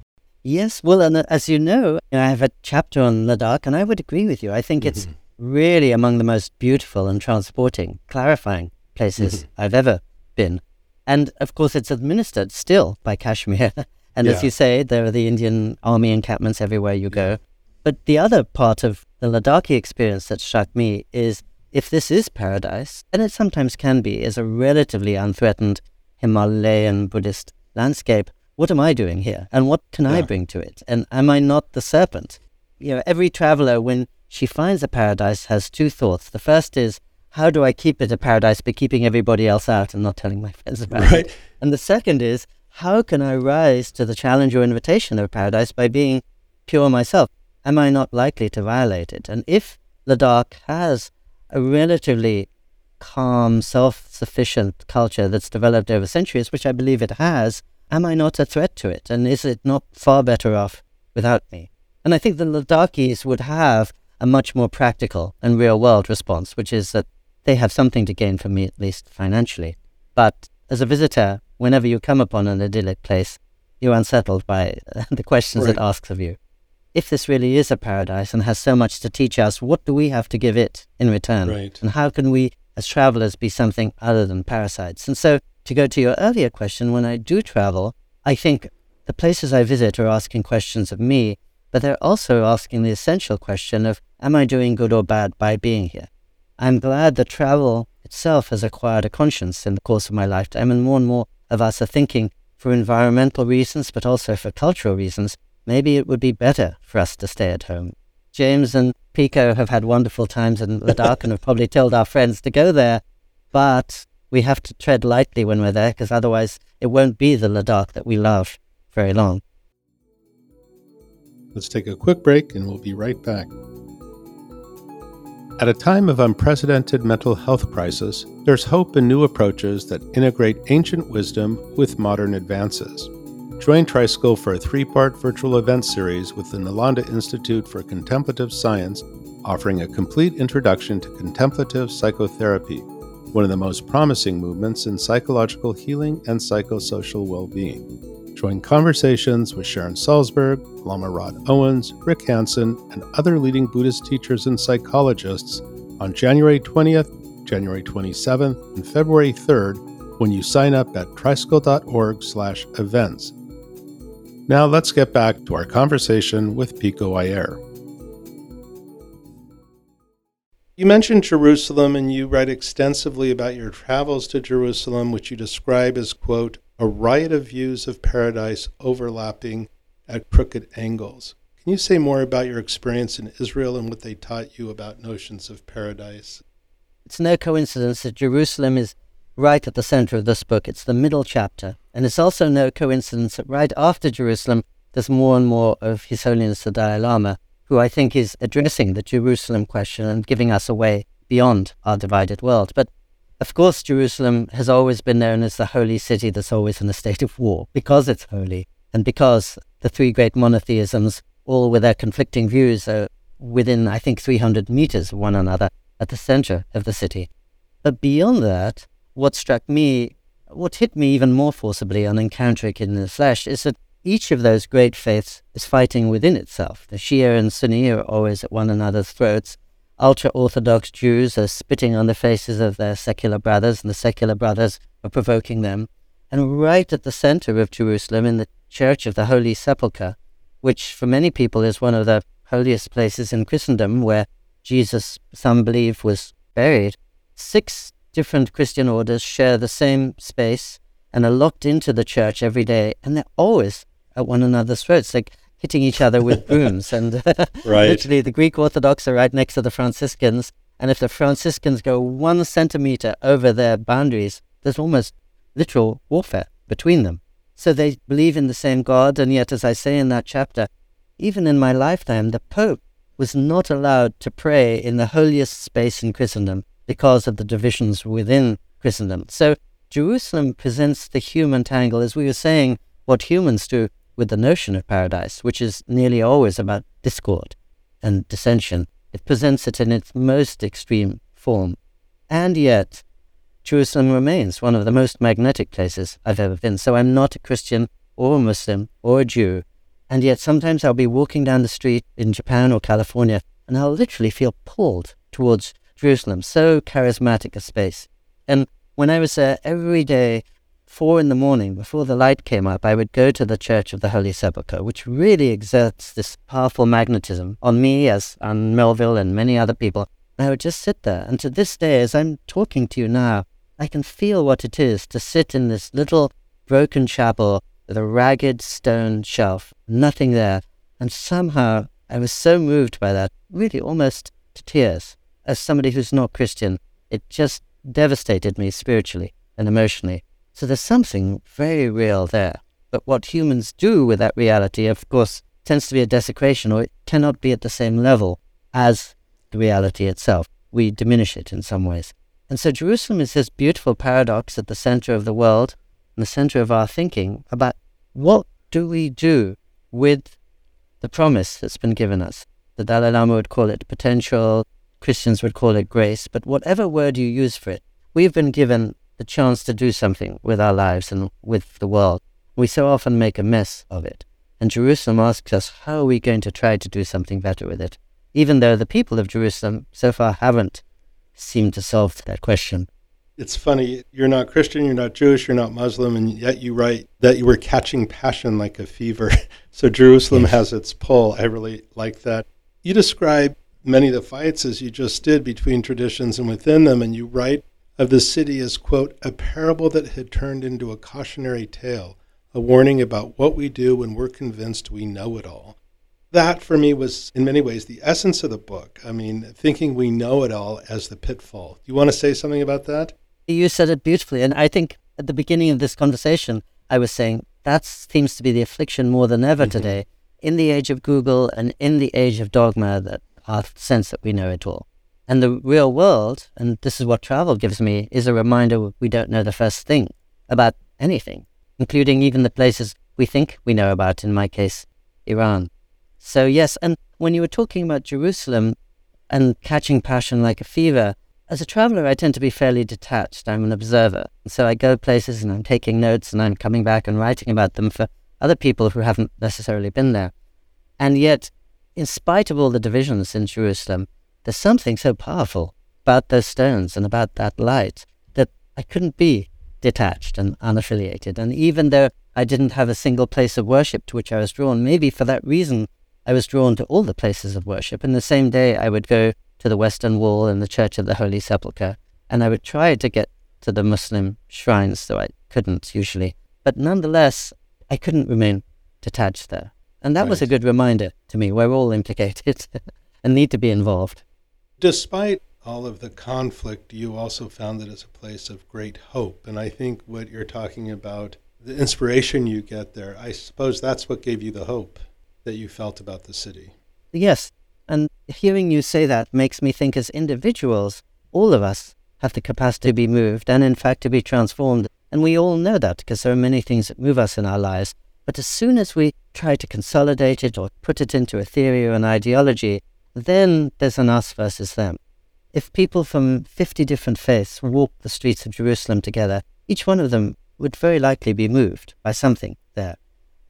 Yes, well, and uh, as you know, I have a chapter on Ladakh, and I would agree with you. I think it's Mhm. really among the most beautiful and transporting, clarifying places Mhm. I've ever been. And of course, it's administered still by Kashmir. [LAUGHS] and as you say, there are the Indian army encampments everywhere you go. But the other part of the Ladakhi experience that struck me is if this is paradise, and it sometimes can be, is a relatively unthreatened Himalayan Buddhist landscape, what am I doing here? And what can I bring to it? And am I not the serpent? You know, every traveler, when she finds a paradise, has two thoughts. The first is, how do I keep it a paradise by keeping everybody else out and not telling my friends about it? And the second is, how can I rise to the challenge or invitation of paradise by being pure myself? Am I not likely to violate it? And if Ladakh has a relatively calm, self sufficient culture that's developed over centuries, which I believe it has, am I not a threat to it? And is it not far better off without me? And I think the Ladakhis would have a much more practical and real world response, which is that they have something to gain from me, at least financially. But as a visitor, whenever you come upon an idyllic place, you're unsettled by [LAUGHS] the questions it asks of you. If this really is a paradise and has so much to teach us, what do we have to give it in return? Right. And how can we, as travelers, be something other than parasites? And so, to go to your earlier question, when I do travel, I think the places I visit are asking questions of me, but they're also asking the essential question of, am I doing good or bad by being here? I'm glad that travel itself has acquired a conscience in the course of my lifetime, and more and more of us are thinking for environmental reasons, but also for cultural reasons, maybe it would be better for us to stay at home. James and Pico have had wonderful times in Ladakh and have probably told our friends to go there, but we have to tread lightly when we're there because otherwise it won't be the Ladakh that we love very long. Let's take a quick break and we'll be right back. At a time of unprecedented mental health crisis, there's hope in new approaches that integrate ancient wisdom with modern advances. Join Tricycle for a three part virtual event series with the Nalanda Institute for Contemplative Science, offering a complete introduction to contemplative psychotherapy, one of the most promising movements in psychological healing and psychosocial well being. Join conversations with Sharon Salzberg, Lama Rod Owens, Rick Hansen, and other leading Buddhist teachers and psychologists on January 20th, January 27th, and February 3rd when you sign up at tricycle.org slash events. Now let's get back to our conversation with Pico Iyer. You mentioned Jerusalem and you write extensively about your travels to Jerusalem, which you describe as, quote, a riot of views of paradise overlapping at crooked angles. Can you say more about your experience in Israel and what they taught you about notions of paradise? It's no coincidence that Jerusalem is right at the center of this book. It's the middle chapter. And it's also no coincidence that right after Jerusalem, there's more and more of His Holiness the Dalai Lama, who I think is addressing the Jerusalem question and giving us a way beyond our divided world. But of course, Jerusalem has always been known as the holy city that's always in a state of war because it's holy and because the three great monotheisms, all with their conflicting views, are within, I think, 300 meters of one another at the center of the city. But beyond that, what struck me, what hit me even more forcibly on encountering it in the flesh, is that each of those great faiths is fighting within itself. The Shia and Sunni are always at one another's throats. Ultra Orthodox Jews are spitting on the faces of their secular brothers, and the secular brothers are provoking them. And right at the center of Jerusalem, in the Church of the Holy Sepulchre, which for many people is one of the holiest places in Christendom, where Jesus, some believe, was buried, six different Christian orders share the same space and are locked into the church every day, and they're always at one another's throats. Like hitting each other with brooms. And [LAUGHS] right. literally, the Greek Orthodox are right next to the Franciscans. And if the Franciscans go one centimeter over their boundaries, there's almost literal warfare between them. So they believe in the same God, and yet, as I say in that chapter, even in my lifetime, the Pope was not allowed to pray in the holiest space in Christendom because of the divisions within Christendom. So Jerusalem presents the human tangle, as we were saying, what humans do with the notion of paradise, which is nearly always about discord and dissension. It presents it in its most extreme form. And yet, Jerusalem remains one of the most magnetic places I've ever been. So I'm not a Christian or a Muslim or a Jew. And yet sometimes I'll be walking down the street in Japan or California and I'll literally feel pulled towards Jerusalem. So charismatic a space. And when I was there every day, four in the morning, before the light came up, I would go to the Church of the Holy Sepulchre, which really exerts this powerful magnetism on me, as on Melville and many other people. I would just sit there. And to this day, as I'm talking to you now, I can feel what it is to sit in this little broken chapel with a ragged stone shelf, nothing there. And somehow I was so moved by that, really almost to tears. As somebody who's not Christian, it just devastated me spiritually and emotionally. So there's something very real there. But what humans do with that reality, of course, tends to be a desecration, or it cannot be at the same level as the reality itself. We diminish it in some ways. And so Jerusalem is this beautiful paradox at the center of the world, in the center of our thinking about what do we do with the promise that's been given us. The Dalai Lama would call it potential, Christians would call it grace, but whatever word you use for it, we've been given the chance to do something with our lives and with the world. We so often make a mess of it. And Jerusalem asks us, how are we going to try to do something better with it? Even though the people of Jerusalem so far haven't seemed to solve that question. It's funny, you're not Christian, you're not Jewish, you're not Muslim, and yet you write that you were catching passion like a fever. [LAUGHS] so Jerusalem yes. has its pull. I really like that. You describe many of the fights as you just did between traditions and within them, and you write of the city as, quote, a parable that had turned into a cautionary tale, a warning about what we do when we're convinced we know it all. That for me was, in many ways, the essence of the book. I mean, thinking we know it all as the pitfall. Do you want to say something about that? You said it beautifully. And I think at the beginning of this conversation, I was saying that seems to be the affliction more than ever mm-hmm. today in the age of Google and in the age of dogma that our sense that we know it all. And the real world, and this is what travel gives me, is a reminder we don't know the first thing about anything, including even the places we think we know about, in my case, Iran. So, yes, and when you were talking about Jerusalem and catching passion like a fever, as a traveler, I tend to be fairly detached. I'm an observer. So I go places and I'm taking notes and I'm coming back and writing about them for other people who haven't necessarily been there. And yet, in spite of all the divisions in Jerusalem, there's something so powerful about those stones and about that light that I couldn't be detached and unaffiliated. And even though I didn't have a single place of worship to which I was drawn, maybe for that reason I was drawn to all the places of worship. And the same day I would go to the Western Wall and the Church of the Holy Sepulchre, and I would try to get to the Muslim shrines, though I couldn't usually. But nonetheless, I couldn't remain detached there. And that right. was a good reminder to me. We're all implicated [LAUGHS] and need to be involved. Despite all of the conflict, you also found it as a place of great hope. And I think what you're talking about, the inspiration you get there, I suppose that's what gave you the hope that you felt about the city. Yes. And hearing you say that makes me think as individuals, all of us have the capacity to be moved and, in fact, to be transformed. And we all know that because there are many things that move us in our lives. But as soon as we try to consolidate it or put it into a theory or an ideology, then there's an us versus them. If people from 50 different faiths walked the streets of Jerusalem together, each one of them would very likely be moved by something there.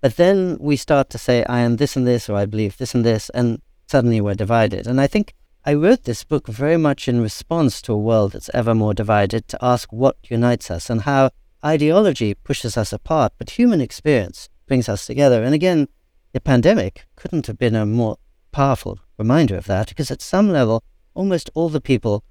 But then we start to say, I am this and this, or I believe this and this, and suddenly we're divided. And I think I wrote this book very much in response to a world that's ever more divided to ask what unites us and how ideology pushes us apart, but human experience brings us together. And again, the pandemic couldn't have been a more powerful reminder of that because at some level, almost all the people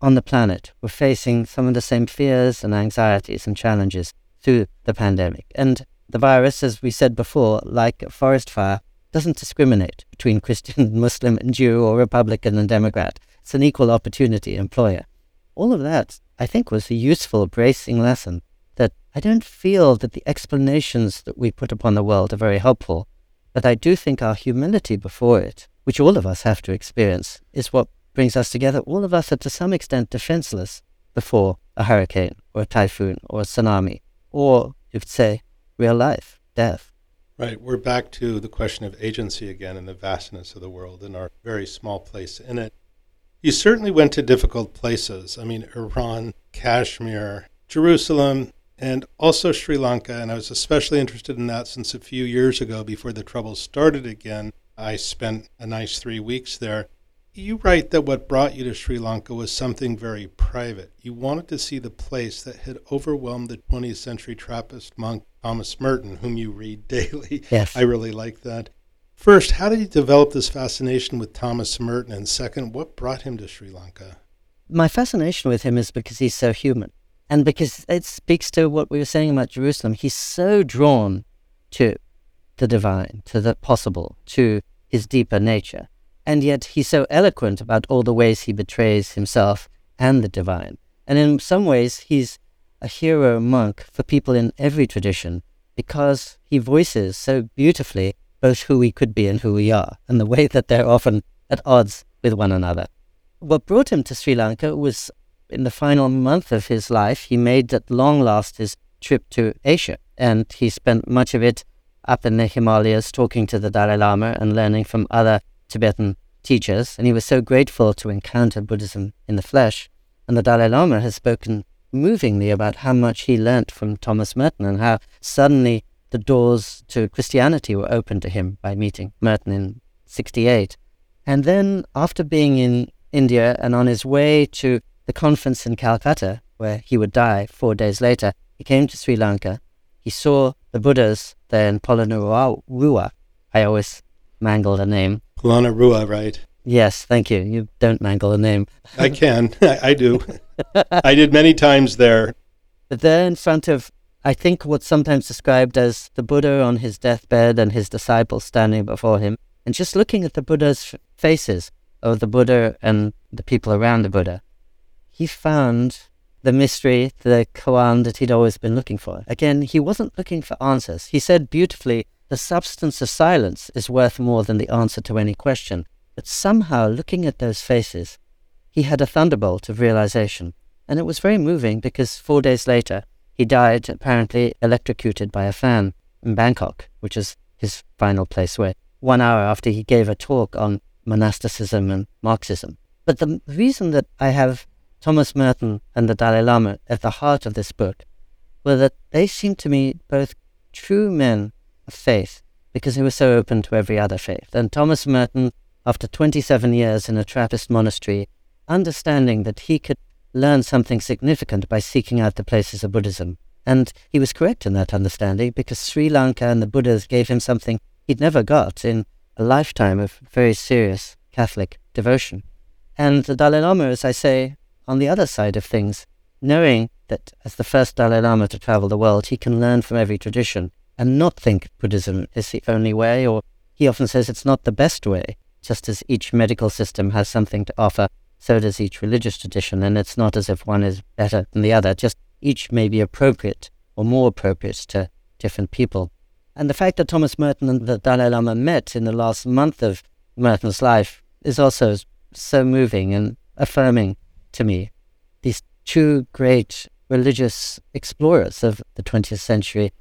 on the planet were facing some of the same fears and anxieties and challenges through the pandemic. And the virus, as we said before, like a forest fire, doesn't discriminate between [LAUGHS] Christian, Muslim, and Jew, or Republican and Democrat. It's an equal opportunity employer. All of that, I think, was a useful, bracing lesson that I don't feel that the explanations that we put upon the world are very helpful, but I do think our humility before it, which all of us have to experience, is what brings us together. All of us are to some extent defenseless before a hurricane or a typhoon or a tsunami, or you could say real life, death. Right. We're back to the question of agency again and the vastness of the world and our very small place in it. You certainly went to difficult places. I mean, Iran, Kashmir, Jerusalem, and also Sri Lanka. And I was especially interested in that since a few years ago, before the troubles started again, I spent a nice three weeks there. You write that what brought you to Sri Lanka was something very private. You wanted to see the place that had overwhelmed the 20th century Trappist monk Thomas Merton, whom you read [LAUGHS] daily. Yes. I really like that. First, how did you develop this fascination with Thomas Merton? And second, what brought him to Sri Lanka? My fascination with him is because he's so human. And because it speaks to what we were saying about Jerusalem. He's so drawn to the divine, to the possible, to his deeper nature. And yet he's so eloquent about all the ways he betrays himself and the divine. And in some ways, he's a hero monk for people in every tradition because he voices so beautifully both who we could be and who we are, and the way that they're often at odds with one another. What brought him to Sri Lanka was in the final month of his life, he made at long last his trip to Asia, and he spent much of it up in the Himalayas talking to the Dalai Lama and learning from other Tibetan teachers, and he was so grateful to encounter Buddhism in the flesh. And the Dalai Lama has spoken movingly about how much he learnt from Thomas Merton and how suddenly the doors to Christianity were opened to him by meeting Merton in 68. And then, after being in India and on his way to the conference in Calcutta, where he would die four days later, he came to Sri Lanka. He saw the Buddhas there in Polonnaruwa. I always mangle the name. Polonnaruwa, right. Yes, thank you. You don't mangle the name. I can. [LAUGHS] I, I do. I did many times there. But there in front of, I think, what's sometimes described as the Buddha on his deathbed and his disciples standing before him, and just looking at the Buddha's faces of the Buddha and the people around the Buddha, he found the mystery, the koan that he'd always been looking for. Again, he wasn't looking for answers. He said beautifully, the substance of silence is worth more than the answer to any question. But somehow, looking at those faces, he had a thunderbolt of realization. And it was very moving because four days later, he died apparently electrocuted by a fan in Bangkok, which is his final place where one hour after he gave a talk on monasticism and Marxism. But the reason that I have Thomas Merton and the Dalai Lama at the heart of this book were that they seemed to me both true men of faith because they were so open to every other faith. And Thomas Merton after 27 years in a Trappist monastery, understanding that he could learn something significant by seeking out the places of Buddhism. And he was correct in that understanding because Sri Lanka and the Buddhas gave him something he'd never got in a lifetime of very serious Catholic devotion. And the Dalai Lama, as I say, on the other side of things, knowing that as the first Dalai Lama to travel the world, he can learn from every tradition and not think Buddhism is the only way, or he often says it's not the best way. Just as each medical system has something to offer, so does each religious tradition, and it's not as if one is better than the other, just each may be appropriate or more appropriate to different people. And the fact that Thomas Merton and the Dalai Lama met in the last month of Merton's life is also so moving and affirming to me. These two great religious explorers of the 20th century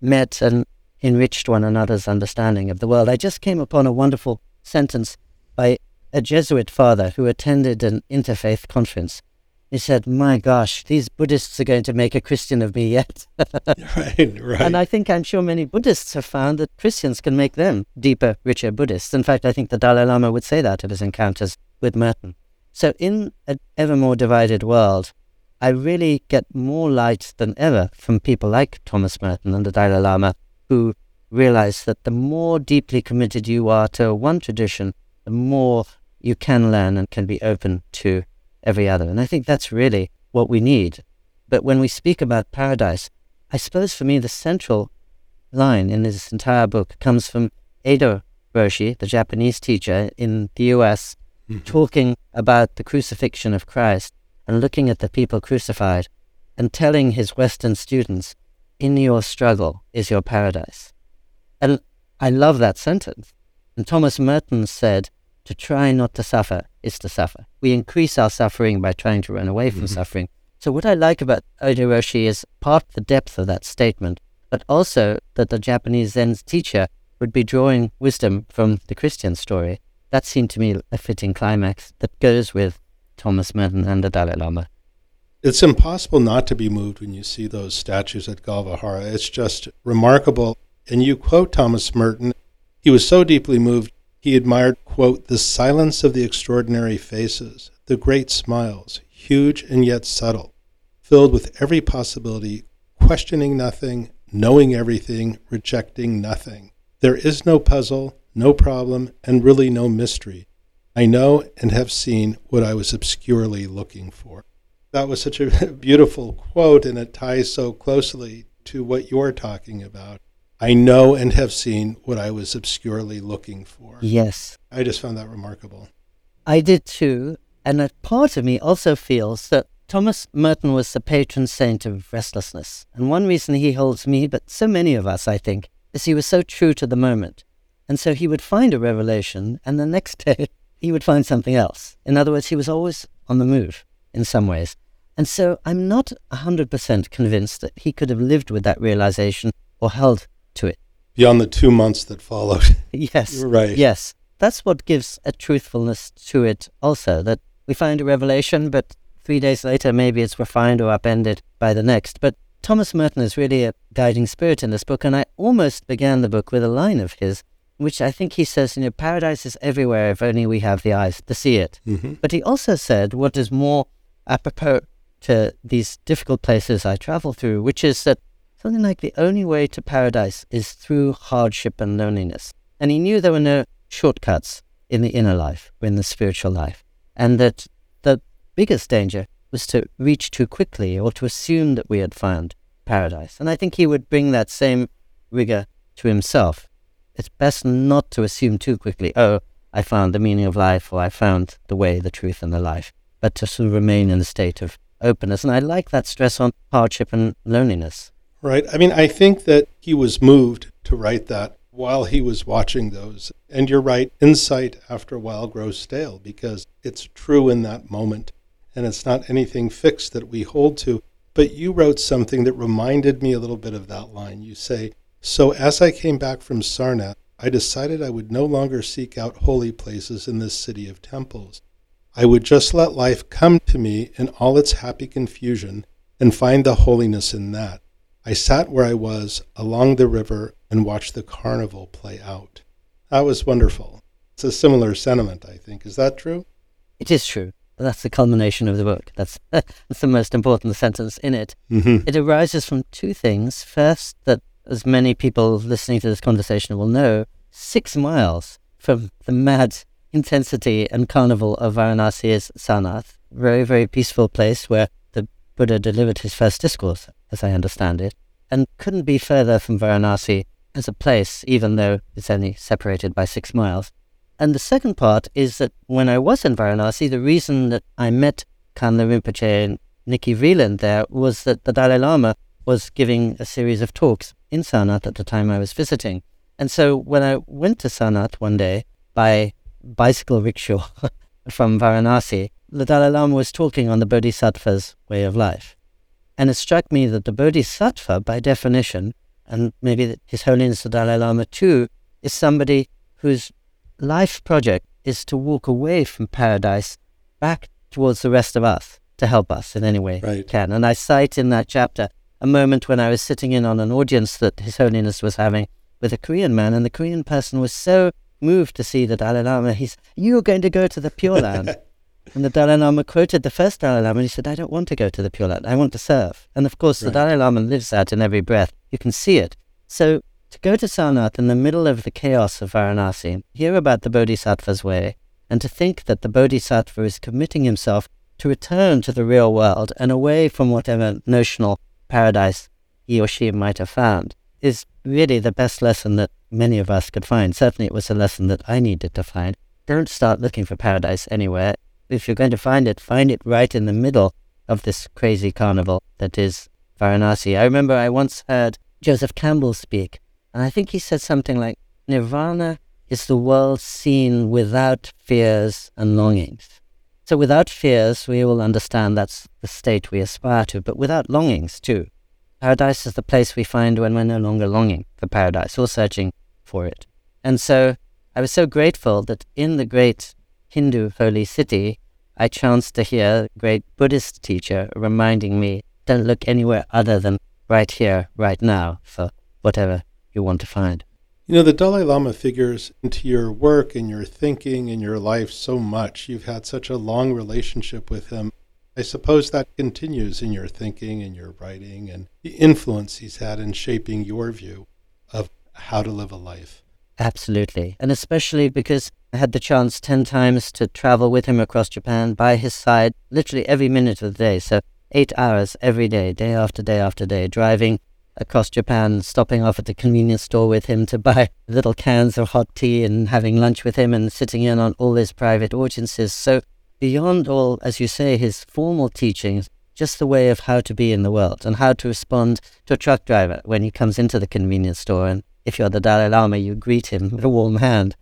met and enriched one another's understanding of the world. I just came upon a wonderful sentence by a Jesuit father who attended an interfaith conference. He said, My gosh, these Buddhists are going to make a Christian of me yet. [LAUGHS] right, right. And I think I'm sure many Buddhists have found that Christians can make them deeper, richer Buddhists. In fact, I think the Dalai Lama would say that of his encounters with Merton. So, in an ever more divided world, I really get more light than ever from people like Thomas Merton and the Dalai Lama, who realize that the more deeply committed you are to one tradition, the more you can learn and can be open to every other. And I think that's really what we need. But when we speak about paradise, I suppose for me the central line in this entire book comes from Edo Roshi, the Japanese teacher in the US, Mhm. talking about the crucifixion of Christ and looking at the people crucified and telling his Western students, in your struggle is your paradise. And I love that sentence. And Thomas Merton said, to try not to suffer is to suffer. We increase our suffering by trying to run away from Mhm. suffering. So what I like about Odo Roshi is part the depth of that statement, but also that the Japanese Zen teacher would be drawing wisdom from the Christian story. That seemed to me a fitting climax that goes with Thomas Merton and the Dalai Lama. It's impossible not to be moved when you see those statues at Gal Vihara. It's just remarkable. And you quote Thomas Merton. He was so deeply moved, he admired, quote, the silence of the extraordinary faces, the great smiles, huge and yet subtle, filled with every possibility, questioning nothing, knowing everything, rejecting nothing. There is no puzzle, no problem, and really no mystery. I know and have seen what I was obscurely looking for. That was such a [LAUGHS] beautiful quote, and it ties so closely to what you're talking about. I know and have seen what I was obscurely looking for. Yes, I just found that remarkable. I did too. And a part of me also feels that Thomas Merton was the patron saint of restlessness. And one reason he holds me, but so many of us, I think, is he was so true to the moment. And so he would find a revelation, and the next [LAUGHS] day he would find something else. In other words, he was always on the move in some ways. And so I'm not 100% convinced that he could have lived with that realization or held to it. Beyond the two months that followed. [LAUGHS] [LAUGHS] Yes. You're right. Yes. That's what gives a truthfulness to it also, that we find a revelation, but three days later maybe it's refined or upended by the next. But Thomas Merton is really a guiding spirit in this book, and I almost began the book with a line of his, which I think he says, you know, paradise is everywhere if only we have the eyes to see it. hmm But he also said what is more apropos to these difficult places I travel through, which is that something like the only way to paradise is through hardship and loneliness. And he knew there were no shortcuts in the inner life, or in the spiritual life, and that the biggest danger was to reach too quickly or to assume that we had found paradise. And I think he would bring that same rigor to himself. It's best not to assume too quickly, oh, I found the meaning of life or I found the way, the truth, and the life, but to sort of remain in a state of openness. And I like that stress on hardship and loneliness. Right. I mean, I think that he was moved to write that while he was watching those. And you're right, insight after a while grows stale because it's true in that moment and it's not anything fixed that we hold to. But you wrote something that reminded me a little bit of that line. You say, So as I came back from Sarnath, I decided I would no longer seek out holy places in this city of temples. I would just let life come to me in all its happy confusion and find the holiness in that. I sat where I was along the river and watched the carnival play out. That was wonderful. It's a similar sentiment, I think. Is that true? It is true. That's the culmination of the book. That's, [LAUGHS] that's the most important sentence in it. Mm-hmm. It arises from two things. First, that as many people listening to this conversation will know, six miles from the mad intensity and carnival of Varanasi is Sarnath, very, very peaceful place where the Buddha delivered his first discourse, as I understand it, and couldn't be further from Varanasi as a place, even though it's only separated by six miles. And the second part is that when I was in Varanasi, the reason that I met Khyongla Rinpoche and Nicky Vreeland there was that the Dalai Lama was giving a series of talks in Sarnath at the time I was visiting. And so when I went to Sarnath one day by bicycle rickshaw [LAUGHS] from Varanasi, the Dalai Lama was talking on the Bodhisattva's way of life. And it struck me that the Bodhisattva, by definition, and maybe His Holiness the Dalai Lama too, is somebody whose life project is to walk away from paradise back towards the rest of us to help us in any way Right. he can. And I cite in that chapter a moment when I was sitting in on an audience that His Holiness was having with a Korean man, and the Korean person was so moved to see the Dalai Lama. He's, You're going to go to the Pure Land. [LAUGHS] and the Dalai Lama quoted the first Dalai Lama, and he said, I don't want to go to the Pure Land. I want to serve. And of course, the Dalai Lama lives that in every breath. You can see it. So to go to Sarnath in the middle of the chaos of Varanasi, hear about the Bodhisattva's way, and to think that the Bodhisattva is committing himself to return to the real world and away from whatever notional paradise he or she might have found, is really the best lesson that many of us could find. Certainly, it was a lesson that I needed to find. Don't start looking for paradise anywhere. If you're going to find it, find it right in the middle of this crazy carnival that is Varanasi. I remember I once heard Joseph Campbell speak, and I think he said something like, Nirvana is the world seen without fears and longings. So without fears, we will understand that's the state we aspire to, but without longings too. Paradise is the place we find when we're no longer longing for paradise or searching for it. And so I was so grateful that in the great Hindu holy city, I chanced to hear a great Buddhist teacher reminding me, don't look anywhere other than right here, right now, for whatever you want to find. You know, the Dalai Lama figures into your work and your thinking and your life so much. You've had such a long relationship with him. I suppose that continues in your thinking and your writing and the influence he's had in shaping your view of how to live a life. Absolutely. And especially because I had the chance 10 times to travel with him across Japan by his side literally every minute of the day. So, eight hours every day, day after day after day, driving across Japan, stopping off at the convenience store with him to buy [LAUGHS] little cans of hot tea and having lunch with him and sitting in on all his private audiences. So, beyond all, as you say, his formal teachings, just the way of how to be in the world and how to respond to a truck driver when he comes into the convenience store. And if you're the Dalai Lama, you greet him with a warm hand.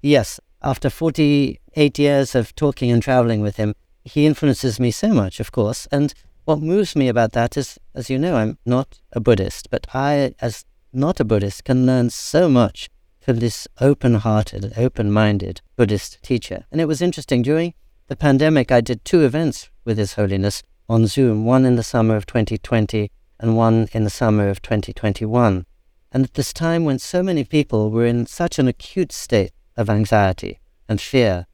Yes, after 48 years of talking and traveling with him, he influences me so much, of course. And what moves me about that is, as you know, I'm not a Buddhist, but I, as not a Buddhist, can learn so much from this open hearted, open minded Buddhist teacher. And it was interesting. During the pandemic, I did two events with His Holiness on Zoom, one in the summer of 2020 and one in the summer of 2021. And at this time when so many people were in such an acute state of anxiety and fear,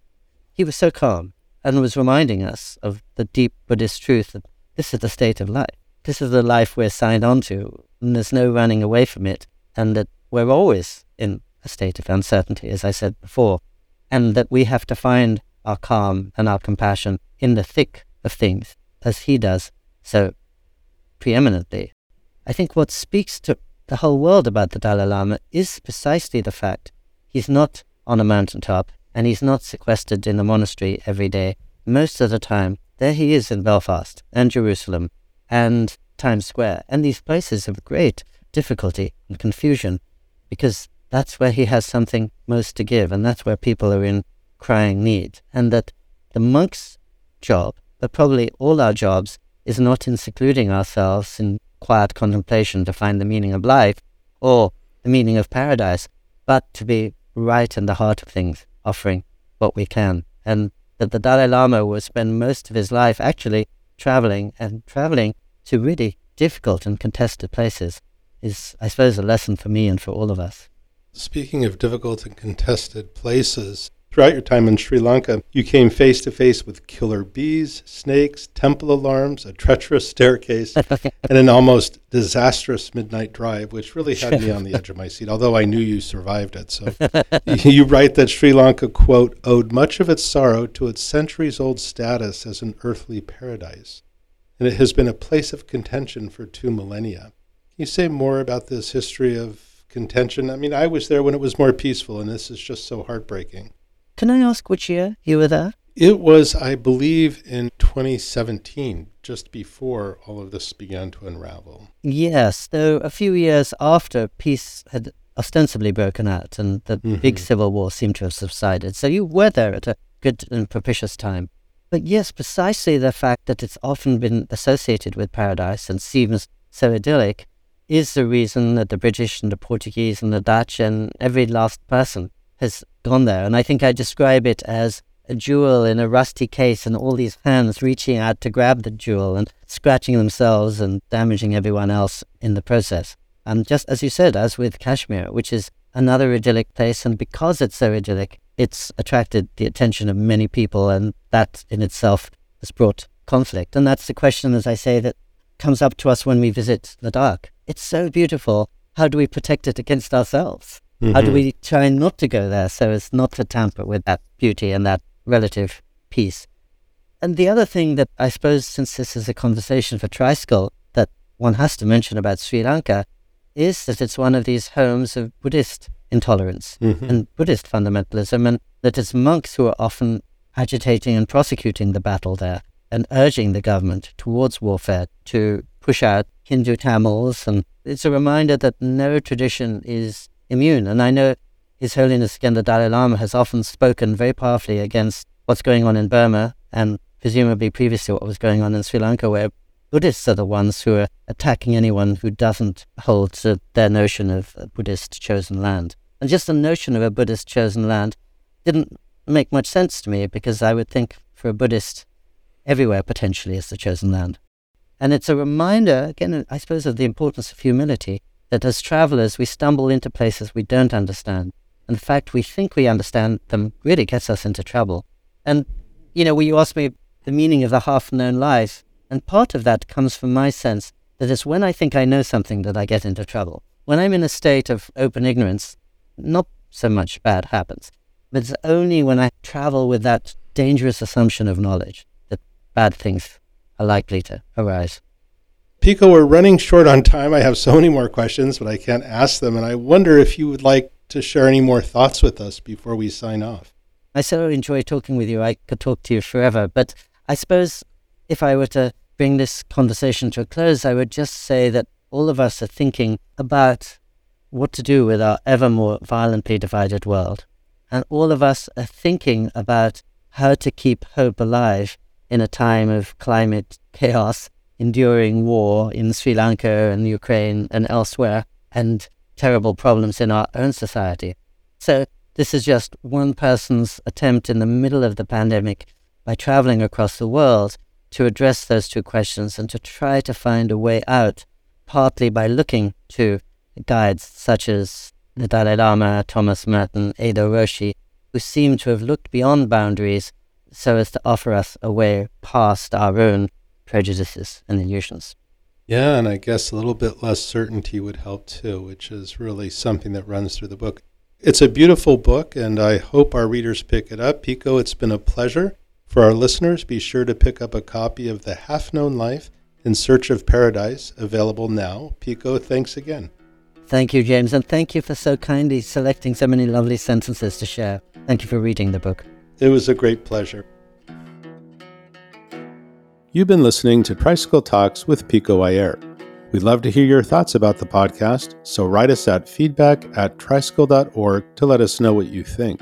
he was so calm and was reminding us of the deep Buddhist truth that this is the state of life. This is the life we're signed on to, and there's no running away from it, and that we're always in a state of uncertainty, as I said before, and that we have to find our calm and our compassion in the thick of things, as he does so preeminently. I think what speaks to the whole world about the Dalai Lama is precisely the fact he's not on a mountaintop and he's not sequestered in a monastery every day. Most of the time, there he is in Belfast and Jerusalem and Times Square and these places of great difficulty and confusion because that's where he has something most to give and that's where people are in crying need. And that the monk's job, but probably all our jobs, is not in secluding ourselves in quiet contemplation to find the meaning of life or the meaning of paradise, but to be right in the heart of things, offering what we can. And that the Dalai Lama will spend most of his life actually traveling and traveling to really difficult and contested places is, I suppose, a lesson for me and for all of us. Speaking of difficult and contested places, Throughout your time in Sri Lanka, you came face to face with killer bees, snakes, temple alarms, a treacherous staircase, [LAUGHS] and an almost disastrous midnight drive, which really had me on the edge of my seat, although I knew you survived it. So [LAUGHS] you write that Sri Lanka, quote, owed much of its sorrow to its centuries old status as an earthly paradise, and it has been a place of contention for two millennia. Can you say more about this history of contention? I mean, I was there when it was more peaceful, and this is just so heartbreaking. Can I ask which year you were there? It was, I believe, in 2017, just before all of this began to unravel. Yes, though a few years after peace had ostensibly broken out and the mm-hmm. big civil war seemed to have subsided. So you were there at a good and propitious time. But yes, precisely the fact that it's often been associated with paradise and seems so idyllic is the reason that the British and the Portuguese and the Dutch and every last person has gone there. And I think I describe it as a jewel in a rusty case and all these hands reaching out to grab the jewel and scratching themselves and damaging everyone else in the process. And just as you said, as with Kashmir, which is another idyllic place, and because it's so idyllic, it's attracted the attention of many people, and that in itself has brought conflict. And that's the question, as I say, that comes up to us when we visit Ladakh. It's so beautiful. How do we protect it against ourselves? Mm-hmm. How do mm-hmm. we try not to go there so as not to tamper with that beauty and that relative peace? And the other thing that I suppose, since this is a conversation for Tricycle, that one has to mention about Sri Lanka is that it's one of these homes of Buddhist intolerance mm-hmm. and Buddhist fundamentalism, and that it's monks who are often agitating and prosecuting the battle there and urging the government towards warfare to push out Hindu Tamils. And it's a reminder that no tradition is immune. And I know His Holiness again, the Dalai Lama, has often spoken very powerfully against what's going on in Burma and presumably previously what was going on in Sri Lanka, where Buddhists are the ones who are attacking anyone who doesn't hold to their notion of a Buddhist chosen land. And just the notion of a Buddhist chosen land didn't make much sense to me because I would think for a Buddhist, everywhere potentially is the chosen land. And it's a reminder, again, I suppose, of the importance of humility that as travelers, we stumble into places we don't understand. And the fact we think we understand them really gets us into trouble. And, you know, when you ask me the meaning of the half known life, and part of that comes from my sense that it's when I think I know something that I get into trouble. When I'm in a state of open ignorance, not so much bad happens. But it's only when I travel with that dangerous assumption of knowledge that bad things are likely to arise. Pico, we're running short on time. I have so many more questions, but I can't ask them. And I wonder if you would like to share any more thoughts with us before we sign off. I so enjoy talking with you. I could talk to you forever. But I suppose if I were to bring this conversation to a close, I would just say that all of us are thinking about what to do with our ever more violently divided world. And all of us are thinking about how to keep hope alive in a time of climate chaos, enduring war in Sri Lanka and Ukraine and elsewhere, and terrible problems in our own society. So, this is just one person's attempt in the middle of the pandemic by traveling across the world to address those two questions and to try to find a way out, partly by looking to guides such as the Dalai Lama, Thomas Merton, Eido Roshi, who seem to have looked beyond boundaries so as to offer us a way past our own prejudices and illusions. Yeah, and I guess a little bit less certainty would help too, which is really something that runs through the book. It's a beautiful book, and I hope our readers pick it up. Pico, it's been a pleasure. For our listeners, be sure to pick up a copy of The Half Known Life in Search of Paradise, available now. Pico, thanks again. Thank you, James, and thank you for so kindly selecting so many lovely sentences to share. Thank you for reading the book. It was a great pleasure. You've been listening to Tricycle Talks with Pico Iyer. We'd love to hear your thoughts about the podcast, so write us at feedback at tricycle.org to let us know what you think.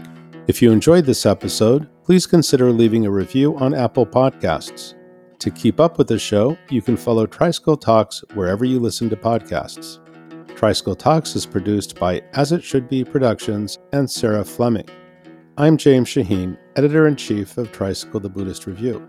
If you enjoyed this episode, please consider leaving a review on Apple Podcasts. To keep up with the show, you can follow Tricycle Talks wherever you listen to podcasts. Tricycle Talks is produced by As It Should Be Productions and Sarah Fleming. I'm James Shaheen, editor in chief of Tricycle the Buddhist Review.